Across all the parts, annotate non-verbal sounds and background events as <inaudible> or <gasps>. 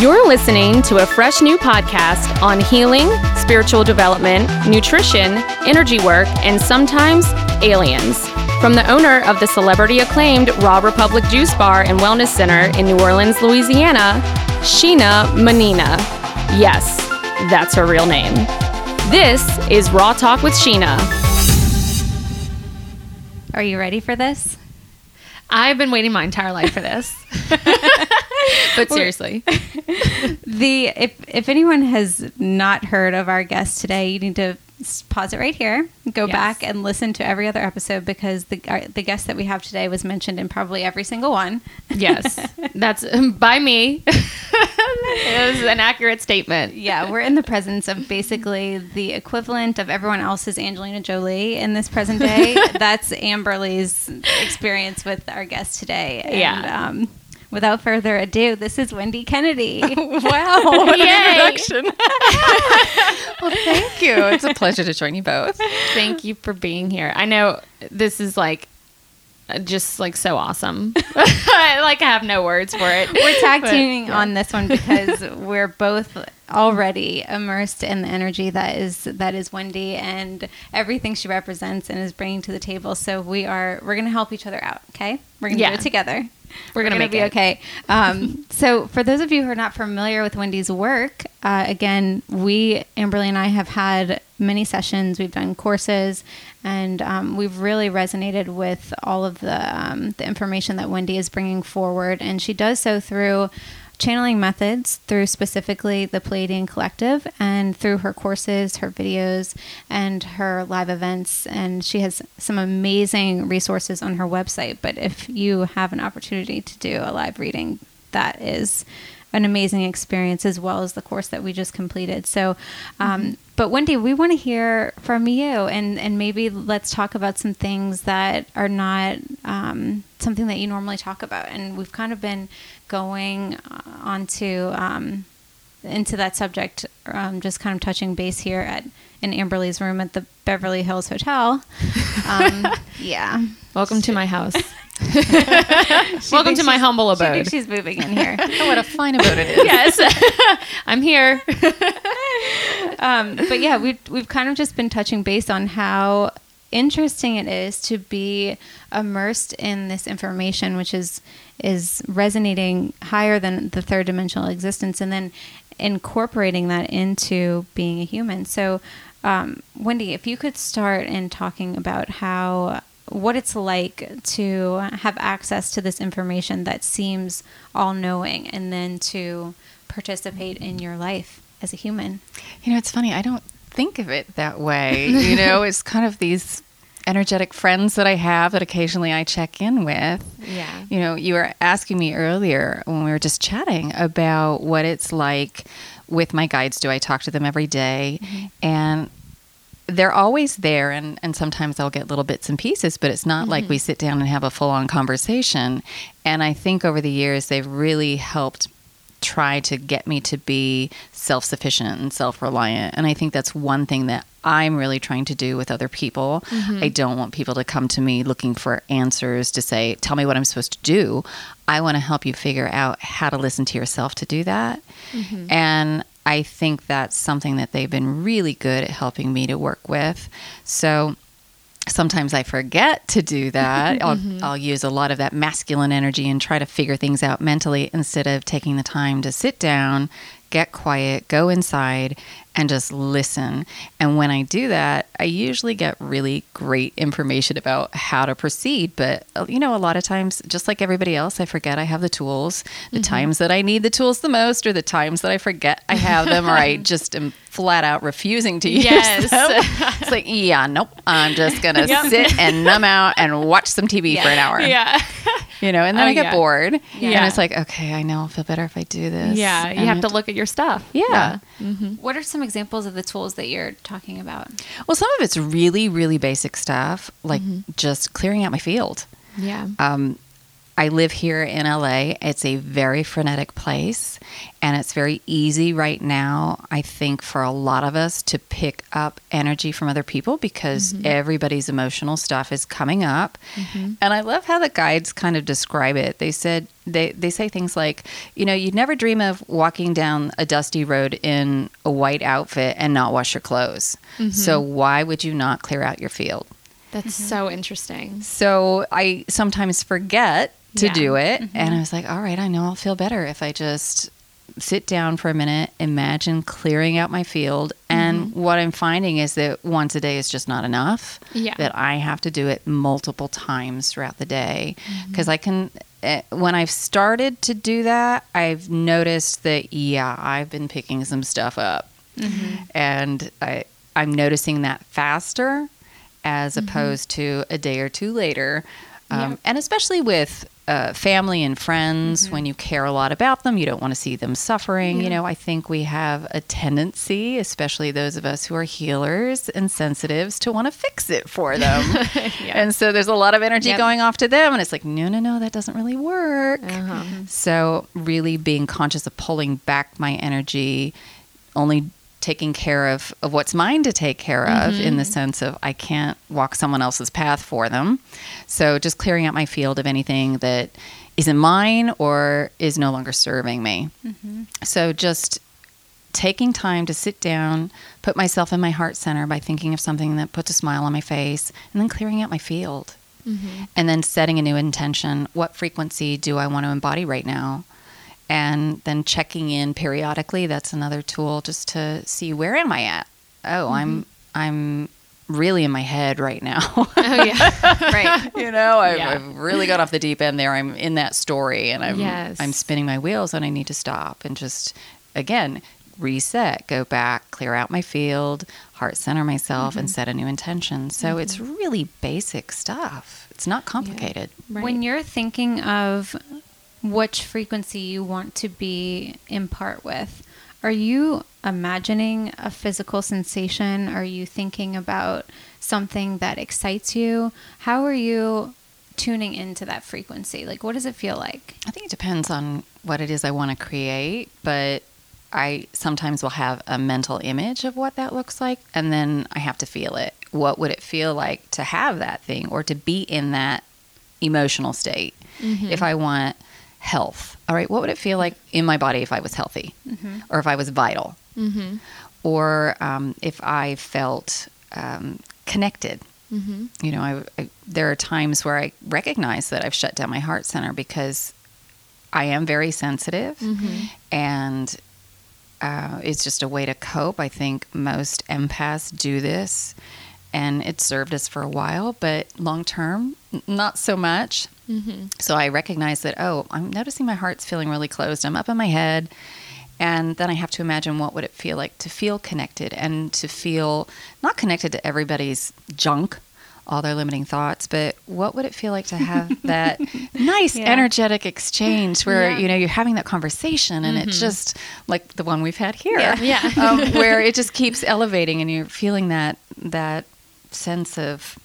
You're listening to a fresh new podcast on healing, spiritual development, nutrition, energy work, and sometimes aliens. From the owner of the celebrity acclaimed Raw Republic Juice Bar and Wellness Center in New Orleans, Louisiana, Sheena Manina. Yes, that's her real name. This is Raw Talk with Sheena. Are you ready for this? I've been waiting my entire life for this. <laughs> but seriously. <laughs> the if if anyone has not heard of our guest today, you need to pause it right here, go yes. back and listen to every other episode because the our, the guest that we have today was mentioned in probably every single one. yes, <laughs> that's by me. <laughs> it was an accurate statement. Yeah, we're in the presence of basically the equivalent of everyone else's Angelina Jolie in this present day. that's Amberly's experience with our guest today. And, yeah. Um, without further ado, this is Wendy Kennedy. <laughs> wow, what an introduction. <laughs> well, thank you. It's a pleasure to join you both. Thank you for being here. I know this is like uh, just like so awesome. <laughs> I like have no words for it. We're tag teaming yeah. on this one because we're both already immersed in the energy that is that is Wendy and everything she represents and is bringing to the table. So we are we're gonna help each other out. Okay, we're gonna yeah. do it together. <laughs> We're gonna, We're gonna be it. okay. Um, <laughs> so, for those of you who are not familiar with Wendy's work, uh, again, we Amberly and I have had many sessions. We've done courses, and um, we've really resonated with all of the um, the information that Wendy is bringing forward, and she does so through channeling methods through specifically the Pleiadian Collective and through her courses, her videos, and her live events. And she has some amazing resources on her website. But if you have an opportunity to do a live reading, that is an amazing experience as well as the course that we just completed. So, um, mm-hmm. but Wendy, we want to hear from you, and and maybe let's talk about some things that are not um, something that you normally talk about. And we've kind of been going uh, onto um, into that subject, um, just kind of touching base here at in Amberly's room at the Beverly Hills Hotel. <laughs> Um, yeah. Welcome to my house. <laughs> <laughs> Welcome to my humble abode. she's moving in here. oh, <laughs> what a fine abode it is. yes, <laughs> I'm here. Um, but yeah, we've we've kind of just been touching base on how interesting it is to be immersed in this information, which is is resonating higher than the third dimensional existence, and then incorporating that into being a human. So, um, Wendy, if you could start in talking about how what it's like to have access to this information that seems all knowing and then to participate in your life as a human. You know, it's funny. I don't think of it that way. you know, <laughs> it's kind of these energetic friends that I have that occasionally I check in with. Yeah. You know, you were asking me earlier when we were just chatting about what it's like with my guides. Do I talk to them every day? Mm-hmm. And they're always there and, and sometimes I'll get little bits and pieces, but it's not mm-hmm. like we sit down and have a full on conversation. And I think over the years they've really helped try to get me to be self sufficient and self reliant. And I think that's one thing that I'm really trying to do with other people. Mm-hmm. I don't want people to come to me looking for answers to say, tell me what I'm supposed to do. I want to help you figure out how to listen to yourself to do that. Mm-hmm. And I think that's something that they've been really good at helping me to work with. So sometimes I forget to do <laughs> that. I'll, mm-hmm. I'll use a lot of that masculine energy and try to figure things out mentally instead of taking the time to sit down, get quiet, go inside, and just listen. And when I do that, I usually get really great information about how to proceed. But, uh, you know, a lot of times, just like everybody else, I forget I have the tools. The mm-hmm. times that I need the tools the most are the times that I forget I have them or I <laughs> just am flat out refusing to use yes. them. it's like, yeah, nope, I'm just going <laughs> to yep. sit and numb out and watch some TV yeah. for an hour. Yeah. You know, and then oh, I get yeah. bored. Yeah. And it's like, okay, I know I'll feel better if I do this. Yeah. You and have to look at your stuff. Yeah. yeah. Mm-hmm. What are some examples of the tools that you're talking about? Well, some of it's really, really basic stuff, like mm-hmm. just clearing out my field. Yeah. Um, I live here in LA. It's a very frenetic place, and it's very easy right now, I think, for a lot of us to pick up energy from other people because Mm-hmm. everybody's emotional stuff is coming up. And I love how the guides kind of describe it. They said, they, they say things like, you know, you'd never dream of walking down a dusty road in a white outfit and not wash your clothes. Mm-hmm. So why would you not clear out your field? That's so interesting. So I sometimes forget to Yeah. do it. And mm-hmm. I was like, all right, I know I'll feel better if I just sit down for a minute, imagine clearing out my field. And mm-hmm. what I'm finding is that once a day is just not enough. Yeah. That I have to do it multiple times throughout the day. Mm-hmm. Because I can, eh, when I've started to do that, I've noticed that, yeah, I've been picking some stuff up. And I, I'm noticing that faster as opposed to a day or two later. Um, Yeah. And especially with uh, family and friends, when you care a lot about them, you don't want to see them suffering. You know, I think we have a tendency, especially those of us who are healers and sensitives, to want to fix it for <laughs> them. And so there's a lot of energy Yep. going off to them. And it's like, no, no, no, that doesn't really work. Uh-huh. So, really being conscious of pulling back my energy, only taking care of, of what's mine to take care of in the mm-hmm. sense of I can't walk someone else's path for them. So, just clearing out my field of anything that isn't mine or is no longer serving me. Mm-hmm. So, just taking time to sit down, put myself in my heart center by thinking of something that puts a smile on my face, and then clearing out my field. Mm-hmm. And then setting a new intention. What frequency do I want to embody right now? And then checking in periodically. That's another tool just to see where am I at? Oh, I'm mm-hmm. I'm really in my head right now. Oh yeah. <laughs> right. you know, I've, Yeah. I've really got off the deep end there. I'm in that story and I'm Yes. I'm spinning my wheels and I need to stop and just again reset, go back, clear out my field, heart center myself and mm-hmm. set a new intention. So mm-hmm. it's really basic stuff. It's not complicated. Right. When you're thinking of which frequency you want to be in part with, are you imagining a physical sensation? Are you thinking about something that excites you? How are you tuning into that frequency? Like, what does it feel like? I think it depends on what it is I want to create, but I sometimes will have a mental image of what that looks like, and then I have to feel it. What would it feel like to have that thing or to be in that emotional state? Mm-hmm. If I want health, all right, what would it feel like in my body if I was healthy or if I was vital? Mm-hmm. Or um, if I felt um, connected? Mm-hmm. you know, I, I, there are times where I recognize that I've shut down my heart center because I am very sensitive Mm-hmm. and uh, it's just a way to cope. I think most empaths do this and it served us for a while, but long term, not so much. Mm-hmm. So I recognize that, oh, I'm noticing my heart's feeling really closed. I'm up in my head. And then I have to imagine what would it feel like to feel connected and to feel not connected to everybody's junk, all their limiting thoughts, but what would it feel like to have <laughs> that nice Yeah. energetic exchange where, Yeah. you know, you're having that conversation and it's just like the one we've had here. Yeah. <laughs> um, where it <laughs> just keeps elevating and you're feeling that that sense of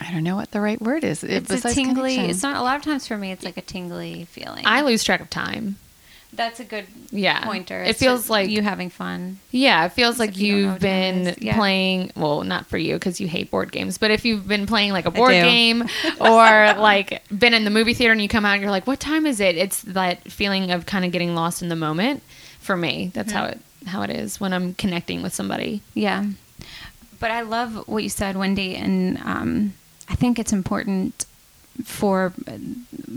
I don't know what the right word is. It's a tingly. connection. It's not a lot of times for me. It's like a tingly feeling. I lose track of time. That's a good Yeah. pointer. It It's feels like you having fun. Yeah, it feels As like if you you've been. Yeah. playing. Well, not for you because you hate board games, but if you've been playing like a board game <laughs> or like been in the movie theater and you come out and you're like, "What time is it?" It's that feeling of kind of getting lost in the moment. For me, that's mm-hmm. how it how it is when I'm connecting with somebody. Yeah. But I love what you said, Wendy, and um, I think it's important for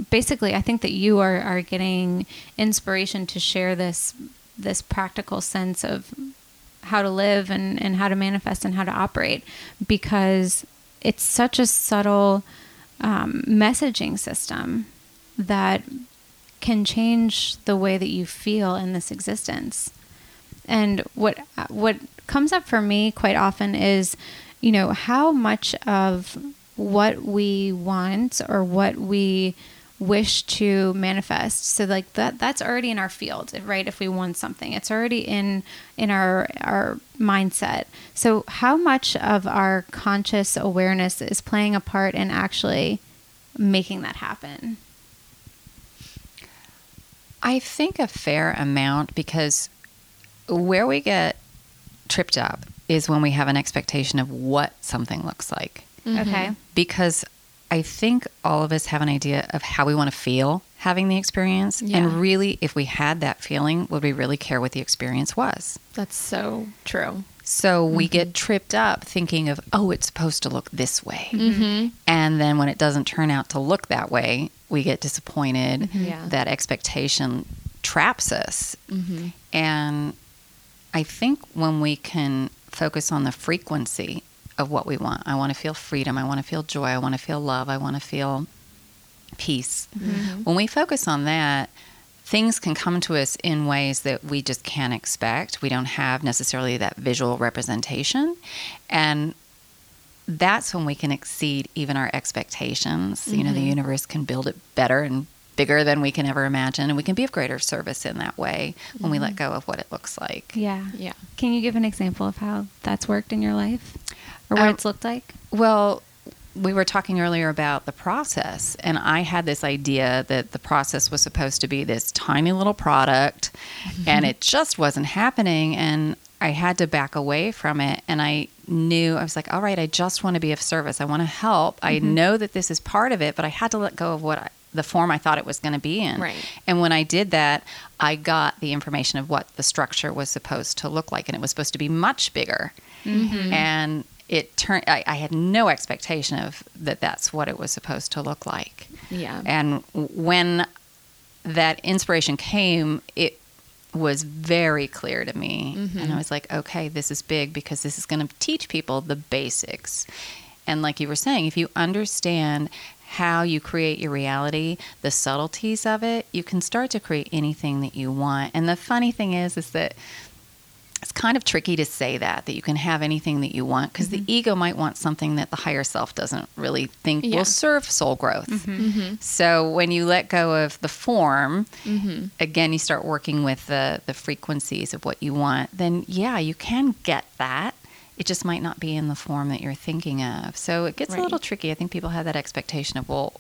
basically I think that you are, are getting inspiration to share this this practical sense of how to live and, and how to manifest and how to operate because it's such a subtle um, messaging system that can change the way that you feel in this existence. And what what comes up for me quite often is, you know, how much of what we want or what we wish to manifest. So like that that's already in our field, right? If we want something, it's already in in our our mindset. So how much of our conscious awareness is playing a part in actually making that happen? I think a fair amount because where we get tripped up is when we have an expectation of what something looks like. Okay. Because I think all of us have an idea of how we want to feel having the experience. Yeah. And really, if we had that feeling, would we really care what the experience was? That's so true. So we get tripped up thinking of, oh, it's supposed to look this way. Mm-hmm. And then when it doesn't turn out to look that way, we get disappointed. Yeah. That expectation traps us. Mm-hmm. And I think when we can focus on the frequency of what we want, I want to feel freedom, I want to feel joy, I want to feel love, I want to feel peace. Mm-hmm. When we focus on that, things can come to us in ways that we just can't expect. We don't have necessarily that visual representation. And that's when we can exceed even our expectations. You know, the mm-hmm. universe can build it better and bigger than we can ever imagine. And we can be of greater service in that way when we let go of what it looks like. Yeah. Yeah. Can you give an example of how that's worked in your life or what Um, it's looked like? Well, we were talking earlier about the process, and I had this idea that the process was supposed to be this tiny little product, and it just wasn't happening. And I had to back away from it. And I knew, I was like, all right, I just want to be of service. I want to help. I know that this is part of it, but I had to let go of what I, the form I thought it was going to be in. Right. And when I did that, I got the information of what the structure was supposed to look like, and it was supposed to be much bigger. Mm-hmm. And it turned. I, I had no expectation of that. That's what it was supposed to look like. Yeah. And when that inspiration came, it was very clear to me, and mm-hmm. I was like, okay, this is big because this is going to teach people the basics. And like you were saying, if you understand how you create your reality, the subtleties of it, you can start to create anything that you want. And the funny thing is, is that it's kind of tricky to say that that you can have anything that you want because the ego might want something that the higher self doesn't really think Yeah. will serve soul growth. Mm-hmm. So when you let go of the form, Mm-hmm. again you start working with the the frequencies of what you want, then yeah, you can get that. It just might not be in the form that you're thinking of. So it gets Right. a little tricky. I think people have that expectation of, well,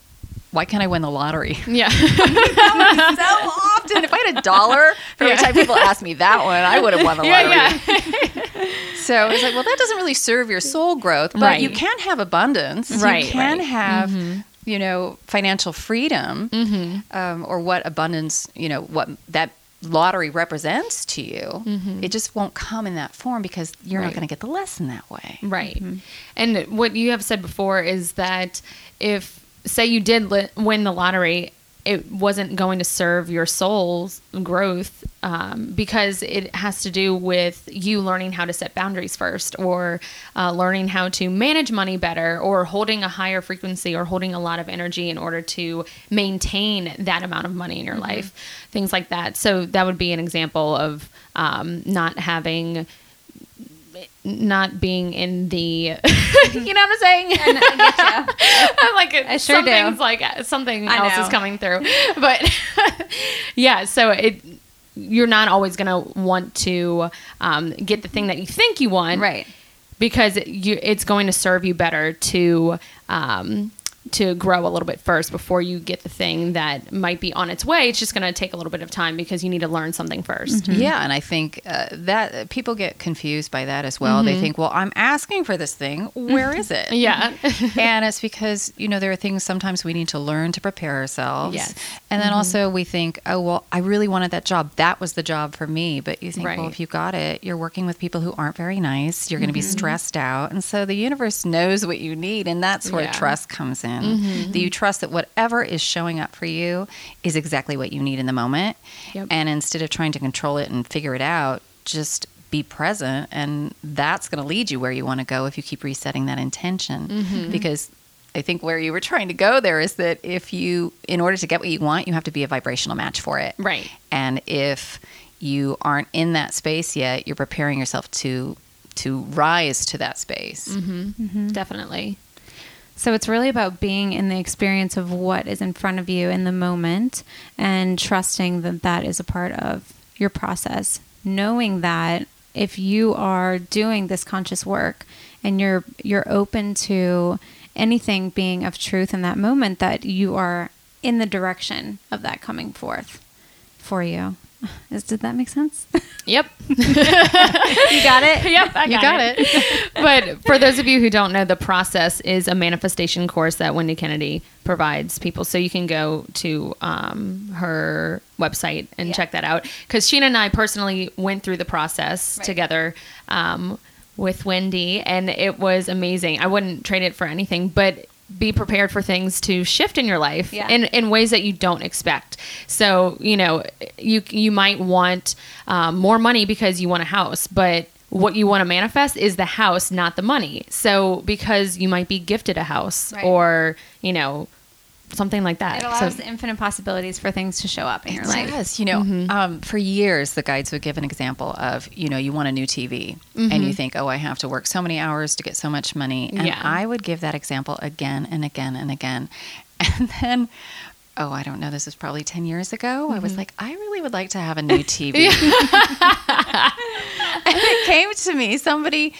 why can't I win the lottery? Yeah. <laughs> so often. If I had a dollar for every Yeah. time people asked me that one, I would have won the lottery. yeah. Yeah. <laughs> So it's like, well, that doesn't really serve your soul growth, but Right. you can have abundance. Right, You can right. have, you know, financial freedom, Mm-hmm. um, or what abundance, you know, what that lottery represents to you. Mm-hmm. It just won't come in that form because you're not going to get the lesson that way. Right. Mm-hmm. And what you have said before is that if, say, you did li- win the lottery, it wasn't going to serve your soul's growth um, because it has to do with you learning how to set boundaries first or uh, learning how to manage money better or holding a higher frequency or holding a lot of energy in order to maintain that amount of money in your life, things like that. So that would be an example of um, not having not being in the <laughs> you know what I'm saying? <laughs> I'm like I sure do. like uh, something I else know. is coming through. <laughs> But yeah, so it you're not always gonna want to um, get the thing that you think you want, Right. Because it, you, it's going to serve you better to um, to grow a little bit first before you get the thing that might be on its way. It's just going to take a little bit of time because you need to learn something 1st mm-hmm. Yeah, and I think uh, that people get confused by that as well. They mm-hmm. think, well, I'm asking for this thing. Where is it? <laughs> Yeah. <laughs> and it's because you know there are things sometimes we need to learn to prepare ourselves. Yes. And then mm-hmm. also we think, oh well, I really wanted that job. That was the job for me. But you think, well, if you got it, you're working with people who aren't very nice. You're going to be stressed out, and so the universe knows what you need, and that's where Yeah. trust comes in. Mm-hmm. That you trust that whatever is showing up for you is exactly what you need in the moment, Yep. and instead of trying to control it and figure it out, just be present and that's going to lead you where you want to go if you keep resetting that intention. Mm-hmm. Because i think where you were trying to go there is that if you in order to get what you want you have to be a vibrational match for it. Right. and if you aren't in that space yet you're preparing yourself to to rise to that space. Mm-hmm. Definitely. So it's really about being in the experience of what is in front of you in the moment and trusting that that is a part of your process. Knowing that if you are doing this conscious work and you're you're open to anything being of truth in that moment that you are in the direction of that coming forth for you. <laughs> Is, did that make sense? Yep. <laughs> you got it? Yep, I You got it. <laughs> but for those of you who don't know, the process is a manifestation course that Wendy Kennedy provides people. So you can go to um, her website and Yeah. check that out. Because Sheena and I personally went through the process Right. together um, with Wendy, and it was amazing. I wouldn't trade it for anything, but be prepared for things to shift in your life Yeah. in, in ways that you don't expect. So, you know, you you might want um, more money because you want a house, but what you want to manifest is the house, not the money. So, because you might be gifted a house Right. or, you know, something like that. It allows so, infinite possibilities for things to show up in your life. Yes, you know, mm-hmm. um, for years the guides would give an example of, you know, you want a new TV, and you mm-hmm. think, oh, I have to work so many hours to get so much money, and Yeah. I would give that example again and again and again, <laughs> and then. Oh, I don't know. This is probably 10 years ago. I was mm-hmm. like, I really would like to have a new TV. <laughs> <laughs> and it came to me. Somebody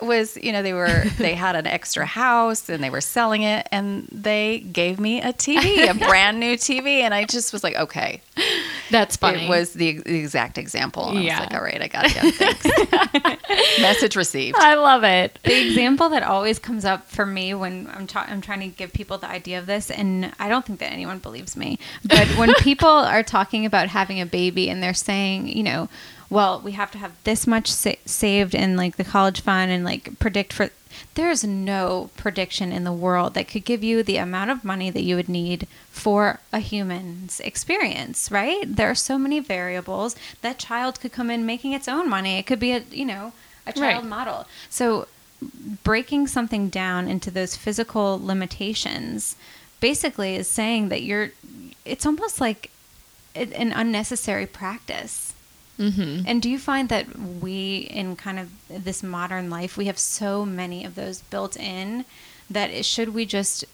was, you know, they were, <laughs> they had an extra house and they were selling it and they gave me a TV, a <laughs> brand new TV. And I just was like, okay, that's funny. it was the, the exact example. And I Yeah. was like, all right, I got it. Thanks. <laughs> Message received. I love it. the example that always comes up for me when I'm, ta- I'm trying to give people the idea of this, and I don't think that anyone believes me, but when people are talking about having a baby and they're saying, you know, well, we have to have this much sa- saved in like the college fund and like predict for. There's no prediction in the world that could give you the amount of money that you would need for a human's experience, right? There are so many variables. That child could come in making its own money. It could be a, you know, a child Right. model. So breaking something down into those physical limitations basically is saying that you're it's almost like an unnecessary practice Mm-hmm. and do you find that we in kind of this modern life we have so many of those built in that it, should we just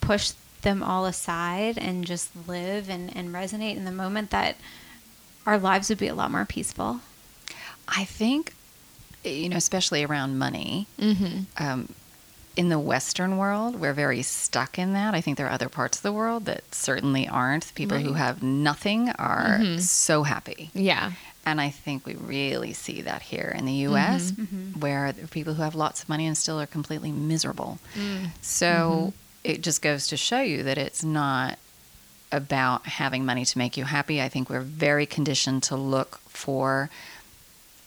push them all aside and just live and, and resonate in the moment that our lives would be a lot more peaceful I think, you know, especially around money, Mm-hmm. um, in the Western world, we're very stuck in that. I think there are other parts of the world that certainly aren't. People who have nothing are Mhm. so happy. Yeah. And I think we really see that here in the US, Mm-hmm. where there are people who have lots of money and still are completely miserable. Mm. So Mm-hmm. it just goes to show you that it's not about having money to make you happy. I think we're very conditioned to look for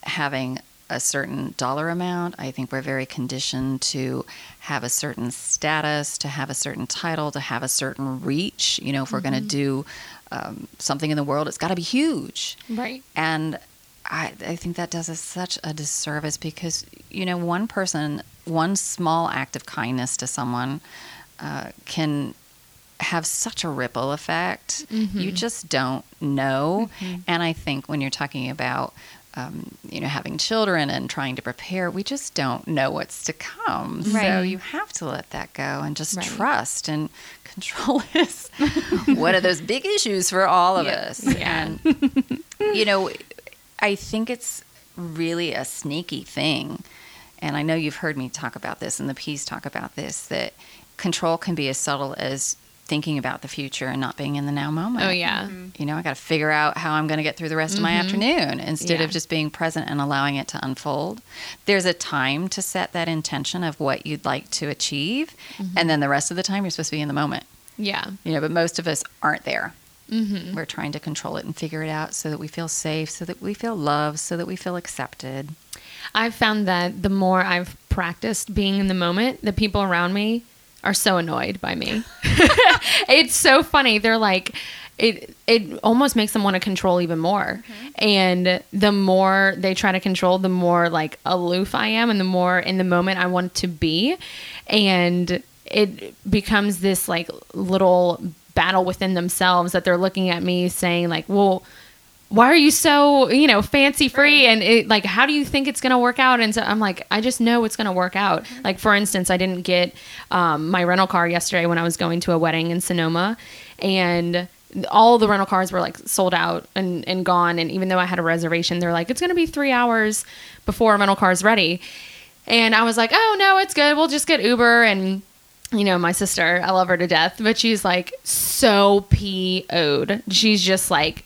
having a certain dollar amount. I think we're very conditioned to have a certain status, to have a certain title, to have a certain reach. You know, if we're going to do um, something in the world, it's got to be huge. Right. And I, I think that does us such a disservice because, you know, one person, one small act of kindness to someone uh, can have such a ripple effect. You just don't know. And I think when you're talking about, um, you know, having children and trying to prepare, we just don't know what's to come. So you have to let that go and just Right. trust and <laughs> control is one of those big issues for all of Yeah. us. Yeah. And <laughs> you know, I think it's really a sneaky thing. And I know you've heard me talk about this and the P's talk about this that control can be as subtle as thinking about the future and not being in the now moment. Oh yeah. Mm-hmm. You know, I got to figure out how I'm going to get through the rest of my mm-hmm. afternoon instead Yeah. of just being present and allowing it to unfold. There's a time to set that intention of what you'd like to achieve. Mm-hmm. And then the rest of the time, you're supposed to be in the moment. Yeah. You know, but most of us aren't there. Mm-hmm. We're trying to control it and figure it out so that we feel safe, so that we feel loved, so that we feel accepted. I've found that the more I've practiced being in the moment, the people around me are so annoyed by me. <laughs> it's so funny. They're like, it it almost makes them want to control even more. Mm-hmm. And the more they try to control, the more like aloof I am, and the more in the moment I want to be. And it becomes this like little battle within themselves that they're looking at me saying like, well why are you so you know fancy free? And it, like how do you think it's going to work out? And so i'm like i just know it's going to work out. Like for instance i didn't get um, my rental car yesterday when i was going to a wedding in sonoma and all the rental cars were like sold out and, and gone. And even though i had a reservation they're like it's going to be three hours before a rental car is ready. And i was like oh no it's good. We'll just get uber. And you know, my sister, I love her to death, but she's like so PO'd. She's just like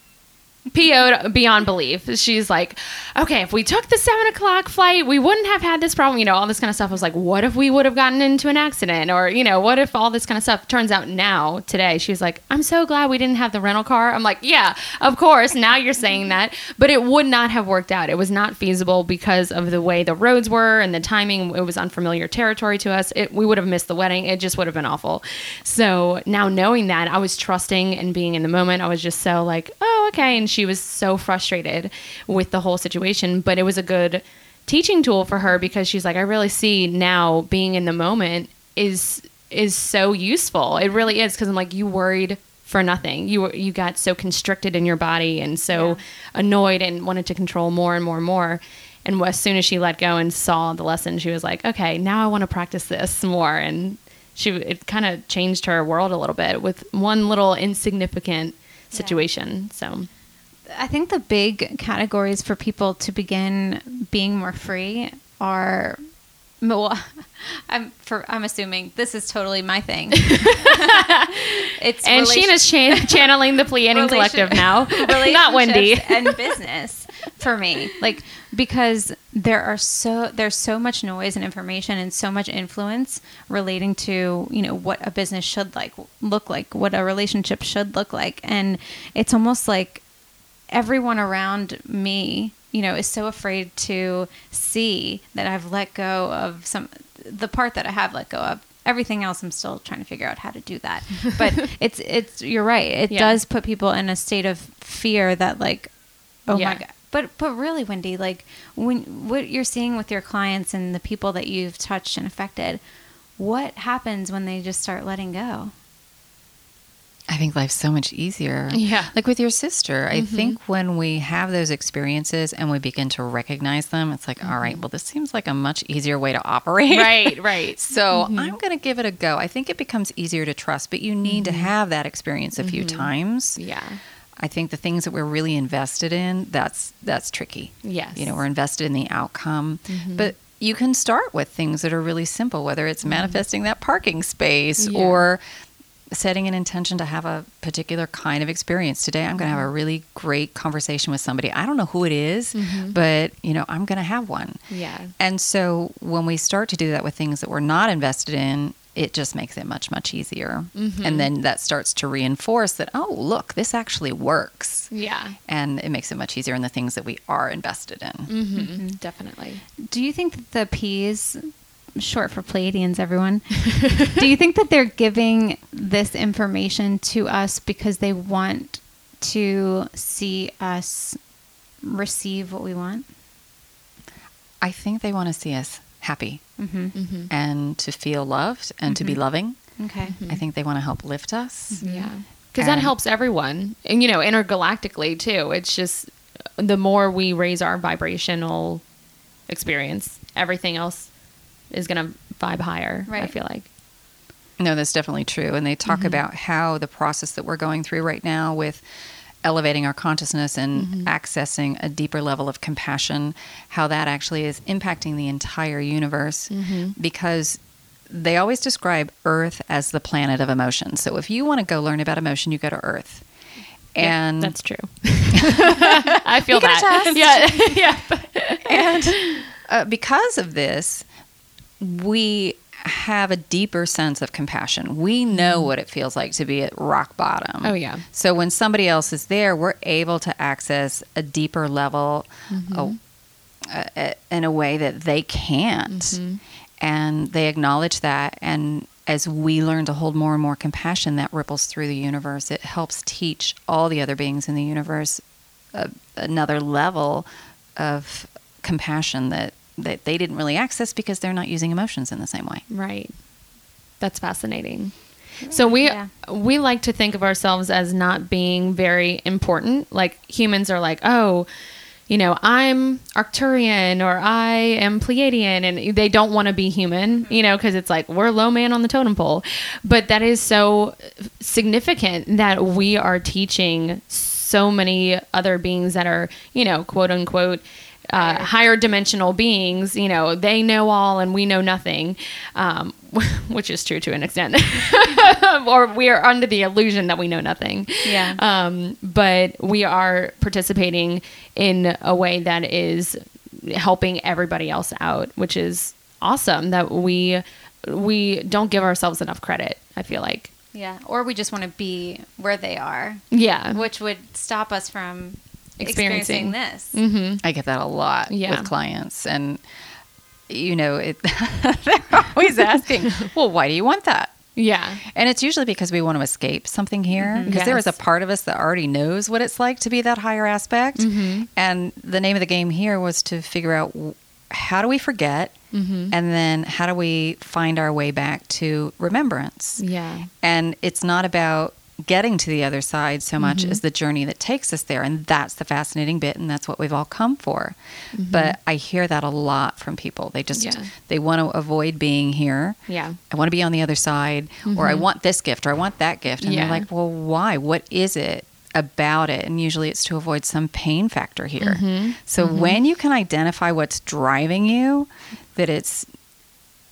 PO'd beyond belief. She's like, okay, if we took the seven o'clock flight, we wouldn't have had this problem. You know, all this kind of stuff. I was like, what if we would have gotten into an accident? Or, you know, what if all this kind of stuff turns out now, today? She's like, I'm so glad we didn't have the rental car. I'm like, yeah, of course. Now you're saying that. But it would not have worked out. It was not feasible because of the way the roads were and the timing. It was unfamiliar territory to us. It, we would have missed the wedding. It just would have been awful. So now knowing that, I was trusting and being in the moment. I was just so like, oh, okay. And she was so frustrated with the whole situation, but it was a good teaching tool for her because she's like, I really see now being in the moment is is so useful. It really is because I'm like, you worried for nothing. You were you got so constricted in your body and so Yeah. annoyed and wanted to control more and more and more. And as soon as she let go and saw the lesson, she was like, okay, now I want to practice this more. And she it kind of changed her world a little bit with one little insignificant situation. So I think the big categories for people to begin being more free are. Well, <laughs> I'm for. I'm assuming this is totally my thing. <laughs> it's and relation- Sheena's chan- channeling the Pleiadian Collective now, <laughs> not Wendy. and business for me like because there are so there's so much noise and information and so much influence relating to you know what a business should like look like what a relationship should look like and it's almost like everyone around me you know is so afraid to see that I've let go of some the part that I have let go of. Everything else I'm still trying to figure out how to do that. <laughs> But it's it's you're right. It Yeah. does put people in a state of fear that like oh Yeah. my god. But but really wendy like when what you're seeing with your clients and the people that you've touched and affected what happens when they just start letting go I think life's so much easier. Yeah. Like with your sister, I mm-hmm. think when we have those experiences and we begin to recognize them, it's like, all right, mm-hmm. well, this seems like a much easier way to operate. right, <laughs> right. So mm-hmm. I'm going to give it a go. I think it becomes easier to trust, but you need to have that experience a few times. Yeah. I think the things that we're really invested in, that's that's tricky. Yes. You know, we're invested in the outcome. But you can start with things that are really simple, whether it's manifesting that parking space Yeah. or setting an intention to have a particular kind of experience. Today I'm going to have a mm-hmm. really great conversation with somebody. I don't know who it is, mm-hmm. but you know, I'm going to have one. Yeah. And so when we start to do that with things that we're not invested in, it just makes it much, much easier. Mm-hmm. And then that starts to reinforce that, oh, look, this actually works. Yeah. And it makes it much easier in the things that we are invested in. Mm-hmm. Definitely. do you think that the p's short for pleiadians everyone <laughs> do you think that they're giving this information to us because they want to see us receive what we want I think they want to see us happy mm-hmm. Mm-hmm. and to feel loved and to be loving. okay I think they want to help lift us. Yeah. Because that helps everyone. And, you know, intergalactically, too. It's just the more we raise our vibrational experience, everything else is going to vibe higher, Right. I feel like. No, that's definitely true. And they talk mm-hmm. about how the process that we're going through right now with elevating our consciousness and mm-hmm. accessing a deeper level of compassion, how that actually is impacting the entire universe mm-hmm. because they always describe Earth as the planet of emotion. So if you want to go learn about emotion, you go to Earth. Yeah, And that's true. <laughs> I feel You can that. attest. <laughs> Yeah. <laughs> yeah. and uh, because of this, we have a deeper sense of compassion. We know what it feels like to be at rock bottom. Oh, yeah. So when somebody else is there, we're able to access a deeper level Mm-hmm. oh, uh, uh, in a way that they can't. Mm-hmm. And they acknowledge that. And as we learn to hold more and more compassion, that ripples through the universe. It helps teach all the other beings in the universe uh, another level of compassion that, that they didn't really access because they're not using emotions in the same way. Right. That's fascinating. So we Yeah. we like to think of ourselves as not being very important. Like humans are like, oh, you know, I'm Arcturian or I am Pleiadian, and they don't want to be human, you know, because it's like we're low man on the totem pole. But that is so significant that we are teaching so many other beings that are, you know, quote unquote, uh, higher dimensional beings, you know, they know all and we know nothing, um, <laughs> which is true to an extent. <laughs> or we are under the illusion that we know nothing. Yeah. Um, but we are participating in a way that is helping everybody else out, which is awesome that we we don't give ourselves enough credit, I feel like. Yeah. Or we just want to be where they are, Yeah. which would stop us from Experiencing. experiencing, this. Mm-hmm. I get that a lot Yeah. with clients, and you know, it, <laughs> they're always asking, <laughs> "Well, why do you want that?" Yeah. And it's usually because we want to escape something here. Mm-hmm. Because there is a part of us that already knows what it's like to be that higher aspect. Mm-hmm. And the name of the game here was to figure out how do we forget, mm-hmm. and then how do we find our way back to remembrance. Yeah. And it's not about getting to the other side so much mm-hmm. as the journey that takes us there. And that's the fascinating bit. And that's what we've all come for. Mm-hmm. But I hear that a lot from people. They just, Yeah. they want to avoid being here. Yeah. I want to be on the other side, or I mm-hmm. want this gift, or I want that gift. And Yeah. they're like, well, why? What is it about it? And usually it's to avoid some pain factor here. So when you can identify what's driving you, that it's,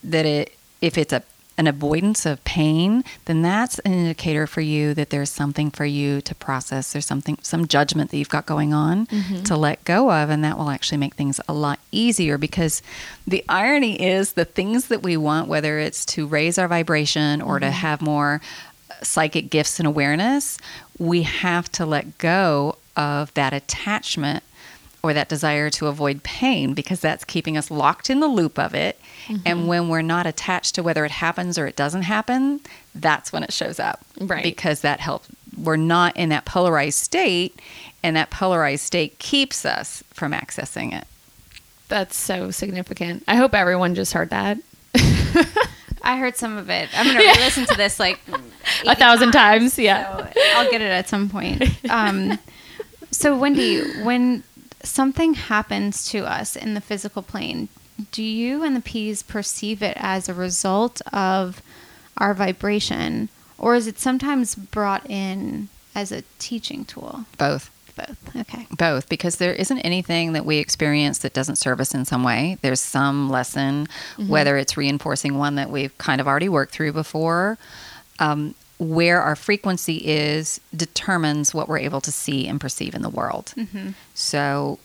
that it, if it's a, an avoidance of pain, then that's an indicator for you that there's something for you to process. There's something, some judgment that you've got going on to let go of, and that will actually make things a lot easier. Because the irony is, the things that we want, whether it's to raise our vibration or to have more uh, psychic gifts and awareness, we have to let go of that attachment or that desire to avoid pain because that's keeping us locked in the loop of it. And when we're not attached to whether it happens or it doesn't happen, that's when it shows up. Right. Because that helps. We're not in that polarized state, and that polarized state keeps us from accessing it. That's so significant. I hope everyone just heard that <laughs> I heard some of it. I'm going <laughs> to re-listen to this like <laughs> a 80 thousand times. Yeah. So I'll get it at some point. Um, so, Wendy, when something happens to us in the physical plane, do you and the P's perceive it as a result of our vibration, or is it sometimes brought in as a teaching tool? Both. Both. Okay. Both, because there isn't anything that we experience that doesn't serve us in some way. There's some lesson, whether it's reinforcing one that we've kind of already worked through before. Um, where our frequency is determines what we're able to see and perceive in the world. Mm-hmm. So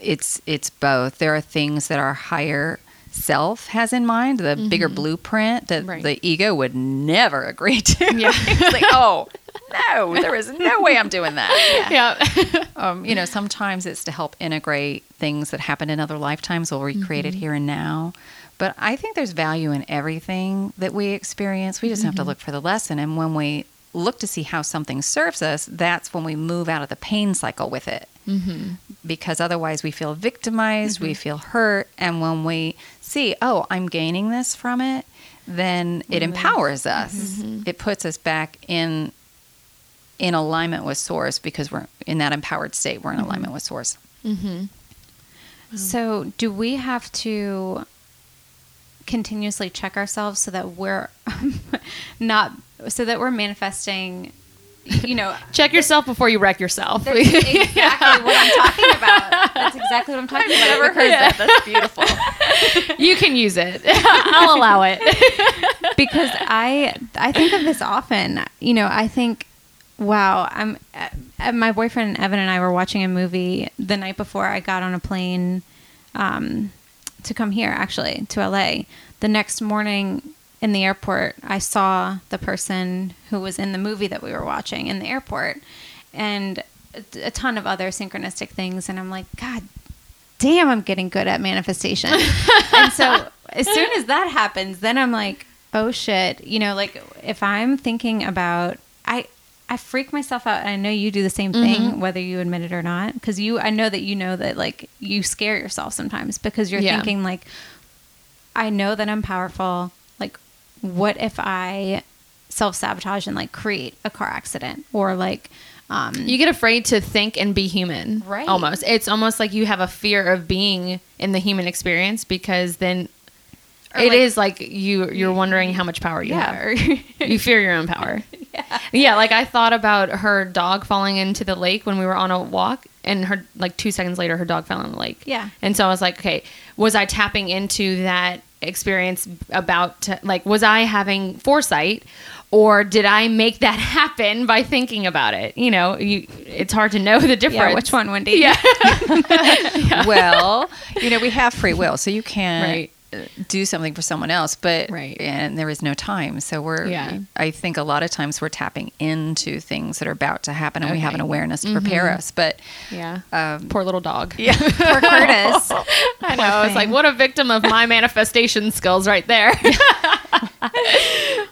it's it's both. There are things that our higher self has in mind, the mm-hmm. bigger blueprint that Right. the ego would never agree to. Yeah. <laughs> it's like, oh no, there is no way I'm doing that. <laughs> Yeah. <laughs> Um, you know, sometimes it's to help integrate things that happened in other lifetimes. We'll recreate it mm-hmm. here and now. But I think there's value in everything that we experience. We just have to mm-hmm. look for the lesson. And when we look to see how something serves us, that's when we move out of the pain cycle with it. Mm-hmm. Because otherwise, we feel victimized, we mm-hmm. feel hurt. And when we see, oh, I'm gaining this from it, then it mm-hmm. empowers us. It puts us back in in alignment with source because we're in that empowered state we're in alignment with source So, do we have to continuously check ourselves so that we're <laughs> not so that we're manifesting you know <laughs> Check yourself before you wreck yourself. that's <laughs> exactly what I'm talking about. That's exactly what I'm talking about. never heard that that's beautiful you can use it. I'll allow it. because I I think of this often. You know, I think, wow, I'm. Uh, my boyfriend Evan and I were watching a movie the night before I got on a plane um, to come here, actually to LA. The next morning in the airport, I saw the person who was in the movie that we were watching in the airport, and a- ton of other synchronistic things. And I'm like, God damn, I'm getting good at manifestation. <laughs> and so as soon as that happens, then I'm like, oh shit. You know, like if I'm thinking about, I, I freak myself out. And I know you do the same thing, whether you admit it or not. Cause you, I know that you know that like you scare yourself sometimes because you're Yeah. thinking like, I know that I'm powerful. Like, what if I self sabotage and like create a car accident or like, um, You get afraid to think and be human. Right. Almost. It's almost like you have a fear of being in the human experience because then Or It like- is like you you're wondering how much power you Yeah. have. <laughs> Or, You fear your own power. yeah. Yeah, like I thought about her dog falling into the lake when we were on a walk and her like 2 seconds later her dog fell in the lake. Yeah. And so I was like, okay, was I tapping into that experience about to, like was I having foresight or did I make that <laughs> happen by thinking about it? You know, you it's hard to know the difference. yeah, which one, Wendy? <laughs> Yeah. well, you know, we have free will, so you can Right. Do something for someone else, but Right. and there is no time. So we're Yeah. I think a lot of times we're tapping into things that are about to happen and we have an awareness to prepare us. But Yeah. um, Poor little dog. <laughs> yeah. Poor Curtis. <laughs> I know. it's like, what a victim of my manifestation skills right there. <laughs> <laughs>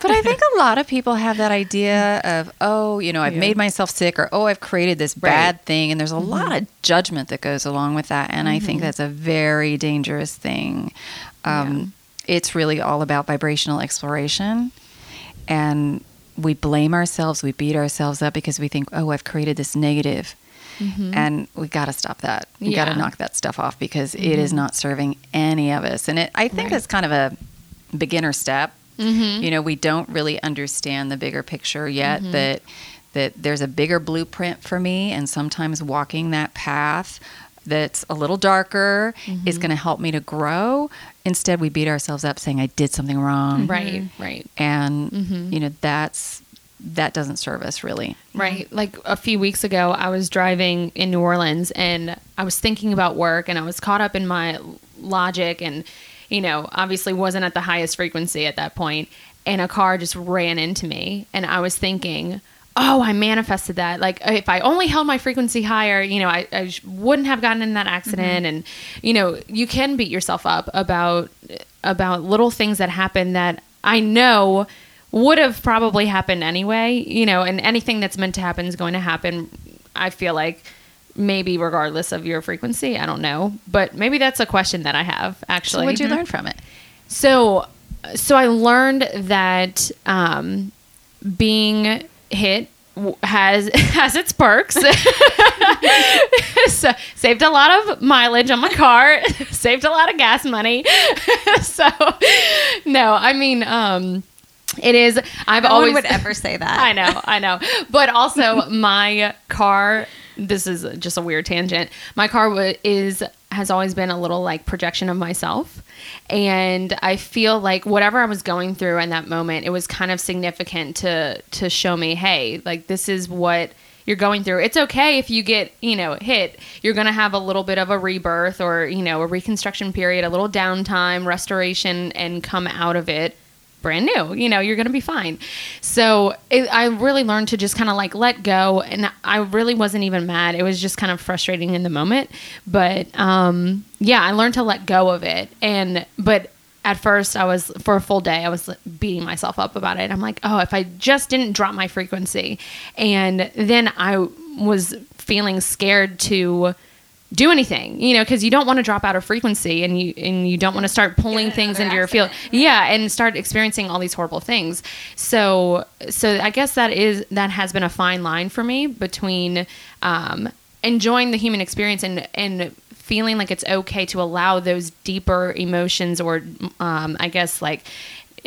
But I think a lot of people have that idea of, oh, you know, I've Yeah. made myself sick or, oh, I've created this Right. Mm-hmm. bad thing. And there's a lot of judgment that goes along with that. And I think that's a very dangerous thing. Um, It's really all about vibrational exploration. And we blame ourselves, we beat ourselves up because we think, oh, I've created this negative. And we got to stop that. We got to knock that stuff off because it is not serving any of us. And it, I think Right. that's kind of a beginner step. Mm-hmm. You know, we don't really understand the bigger picture yet. That that there's a bigger blueprint for me, and sometimes walking that path that's a little darker Mm-hmm. is going to help me to grow. Instead, we beat ourselves up saying I did something wrong, right, right. and Mhm. you know that's that doesn't serve us really. Right. Like a few weeks ago, I was driving in New Orleans and I was thinking about work and I was caught up in my logic and, you know, obviously wasn't at the highest frequency at that point, And a car just ran into me. And I was thinking, oh, I manifested that. Like, if I only held my frequency higher, you know, I, I wouldn't have gotten in that mm-hmm. accident. And, you know, you can beat yourself up about, about little things that happen that I know would have probably happened anyway, you know, and anything that's meant to happen is going to happen. I feel like maybe regardless of your frequency, I don't know, but maybe that's a question that I have So actually. what'd you learn from it? So, so I learned that um, being hit has <laughs> has its perks. <laughs> so, saved a lot of mileage on my car. <laughs> saved a lot of gas money. so, no, I mean, um, it is. I've No always would ever say that. I know, I know. But also, my car. This is just a weird tangent. My car is has always been a little like projection of myself, and I feel like whatever I was going through in that moment, it was kind of significant to to show me, hey, like this is what you're going through. It's okay if you get, you know, hit. You're going to have a little bit of a rebirth or, you know, a reconstruction period, a little downtime, restoration, and come out of it brand new. You know, you're going to be fine. So it, I really learned to just kind of like let go. And I really wasn't even mad. It was just kind of frustrating in the moment. But um, yeah, I learned to let go of it. And, but at first I was for a full day I was beating myself up about it. I'm like, "Oh, if I just didn't drop my frequency." And then I was feeling scared to do anything, you know, because you don't want to drop out of frequency and you and you don't want to start pulling things into your field. Yeah, and start experiencing all these horrible things. So so I guess that is that has been a fine line for me between um, enjoying the human experience and and feeling like it's okay to allow those deeper emotions or um, I guess like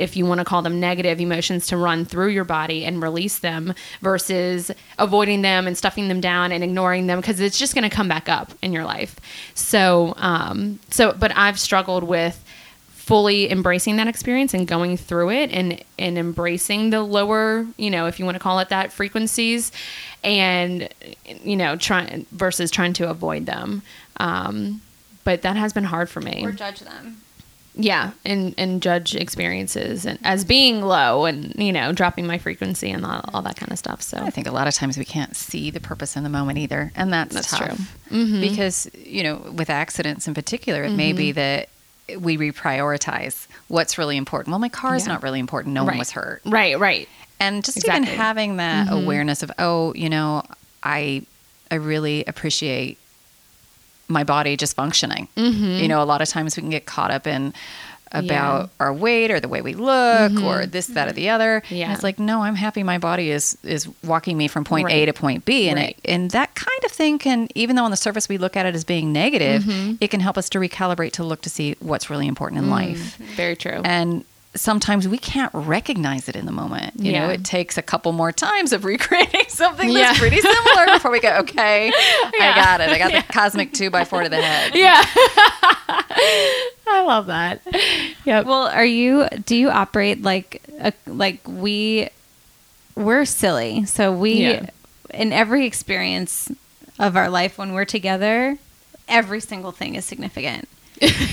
if you want to call them negative emotions to run through your body and release them versus avoiding them and stuffing them down and ignoring them because it's just going to come back up in your life. So um so but i've struggled with fully embracing that experience and going through it and and embracing the lower you know if you want to call it that frequencies and you know trying versus trying to avoid them. Um but that has been hard for me. Or judge them. Yeah and and judge experiences and as being low and you know dropping my frequency and all, all that kind of stuff so I think a lot of times we can't see the purpose in the moment either, and that's, That's tough. true. Mhm. Because you know, with accidents in particular, it may Mm-hmm. be that we reprioritize what's really important. Well, my car is Yeah. not really important. No one was hurt, right right and just Exactly. even having that Mhm. awareness of, oh, you know, I I really appreciate my body just functioning. Mhm. You know, a lot of times we can get caught up in about Yeah. Mm-hmm. our weight or the way we look or this, that, or the other. And Yeah. it's like, no, I'm happy my body is is walking me from point A to point B. And Right. it and that kind kind of thing can, even though on the surface we look at it as being negative, it can help us to recalibrate to look to see what's really important in life. Very true. And sometimes we can't recognize it in the moment. You know, it takes a couple more times of <laughs> recreating something that's pretty similar before we go, <laughs> okay, I got it. I got the cosmic two by four to the head. <laughs> yeah. I love that. Yeah. Well, are you? Do you operate like a, like we? We're silly, so we Yeah. in every experience of our life when we're together, every single thing is significant,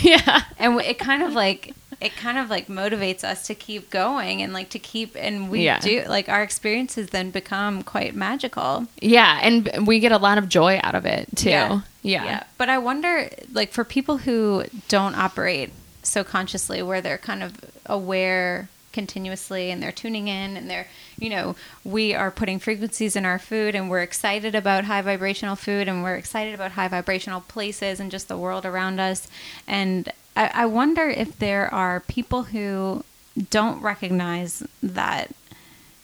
yeah. and it kind of like it kind of like motivates us to keep going and like to keep and we Yeah. do like our experiences then become quite magical. Yeah, and we get a lot of joy out of it too. Yeah. Yeah. But I wonder, like, for people who don't operate so consciously, where they're kind of aware continuously and they're tuning in and they're, you know, we are putting frequencies in our food and we're excited about high vibrational food and we're excited about high vibrational places and just the world around us. And I, I wonder if there are people who don't recognize that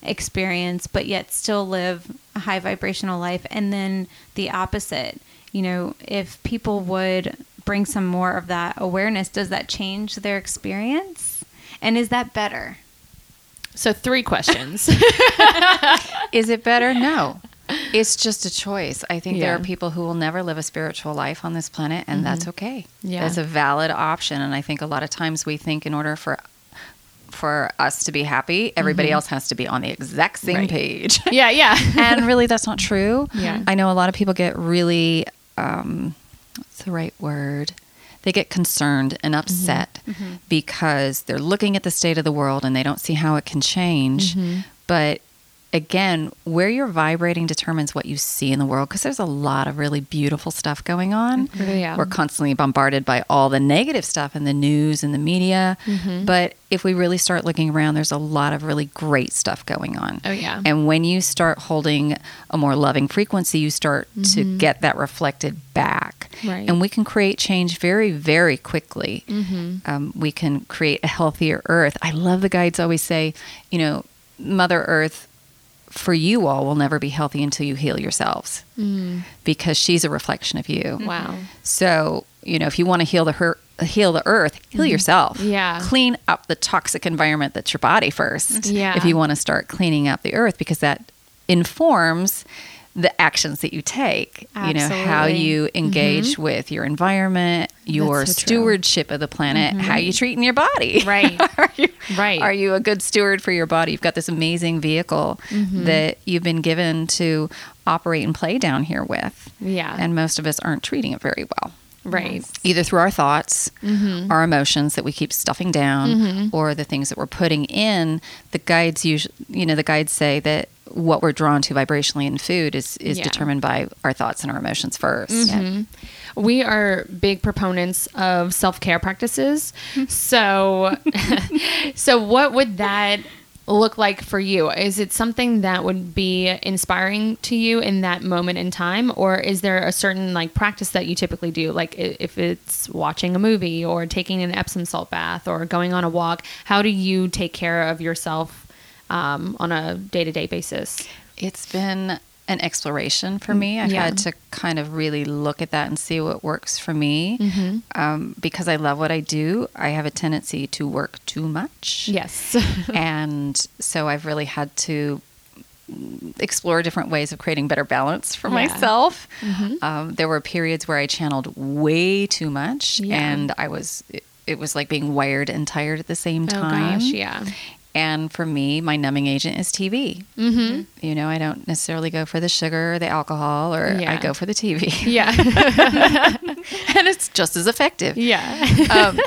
experience, but yet still live a high vibrational life. And then the opposite, you know, if people would bring some more of that awareness, does that change their experience? And is that better? So three questions. <laughs> Is it better? No. <laughs> It's just a choice. I think there are people who will never live a spiritual life on this planet, and that's mm-hmm. okay. Yeah. That's a valid option. And I think a lot of times we think in order for for us to be happy, everybody mm-hmm. else has to be on the exact same Right. page. <laughs> yeah, yeah. <laughs> and really, that's not true. Yeah. I know a lot of people get really, um, what's the right word? They get concerned and mm-hmm. upset because they're looking at the state of the world and they don't see how it can change. But again, where you're vibrating determines what you see in the world because there's a lot of really beautiful stuff going on. Mm-hmm. Oh, yeah. We're constantly bombarded by all the negative stuff in the news and the media. Mm-hmm. But if we really start looking around, there's a lot of really great stuff going on. Oh, yeah. And when you start holding a more loving frequency, you start to mm-hmm. get that reflected back. Right. And we can create change very, very quickly. Um, we can create a healthier earth. I love the guides always say, you know, Mother Earth for you all will never be healthy until you heal yourselves mm. because she's a reflection of you. Wow. So, you know, if you want to heal the her- heal the earth, heal mm-hmm. yourself. Yeah. Clean up the toxic environment that's your body first. Yeah. If you want to start cleaning up the earth because that informs the actions that you take. You know, how you mm-hmm. engage with your environment, your so true. stewardship of the planet, mm-hmm. how you treating your body. <laughs> Right. are you Right. are you a good steward for your body? You've got this amazing vehicle mm-hmm. that you've been given to operate and play down here with. Yeah. And most of us aren't treating it very well right. either through our thoughts, Mm-hmm. our emotions that we keep stuffing down, or the things that we're putting in. The guides usually, you know, the guides say that what we're drawn to vibrationally in food is is Yeah. determined by our thoughts and our emotions 1st Mm-hmm. We are big proponents of self-care practices. So <laughs> so what would that look like for you? Is it something that would be inspiring to you in that moment in time or is there a certain like practice that you typically do like if it's watching a movie or taking an Epsom salt bath or going on a walk? How do you take care of yourself um, on a day-to-day basis? It's been an exploration for me. I've Yeah. had to kind of really look at that and see what works for me. Mm-hmm. Um, because I love what I do, I have a tendency to work too much. Yes. <laughs> and so I've really had to explore different ways of creating better balance for Yeah. myself. Mm-hmm. Um, there were periods where I channeled way too much, Yeah. and I was it, it was like being wired and tired at the same time. oh gosh, yeah. And for me, my numbing agent is TV. Mm-hmm. You know, I don't necessarily go for the sugar or the alcohol, or I go for the TV, Yeah. <laughs> and it's just as effective. yeah. um,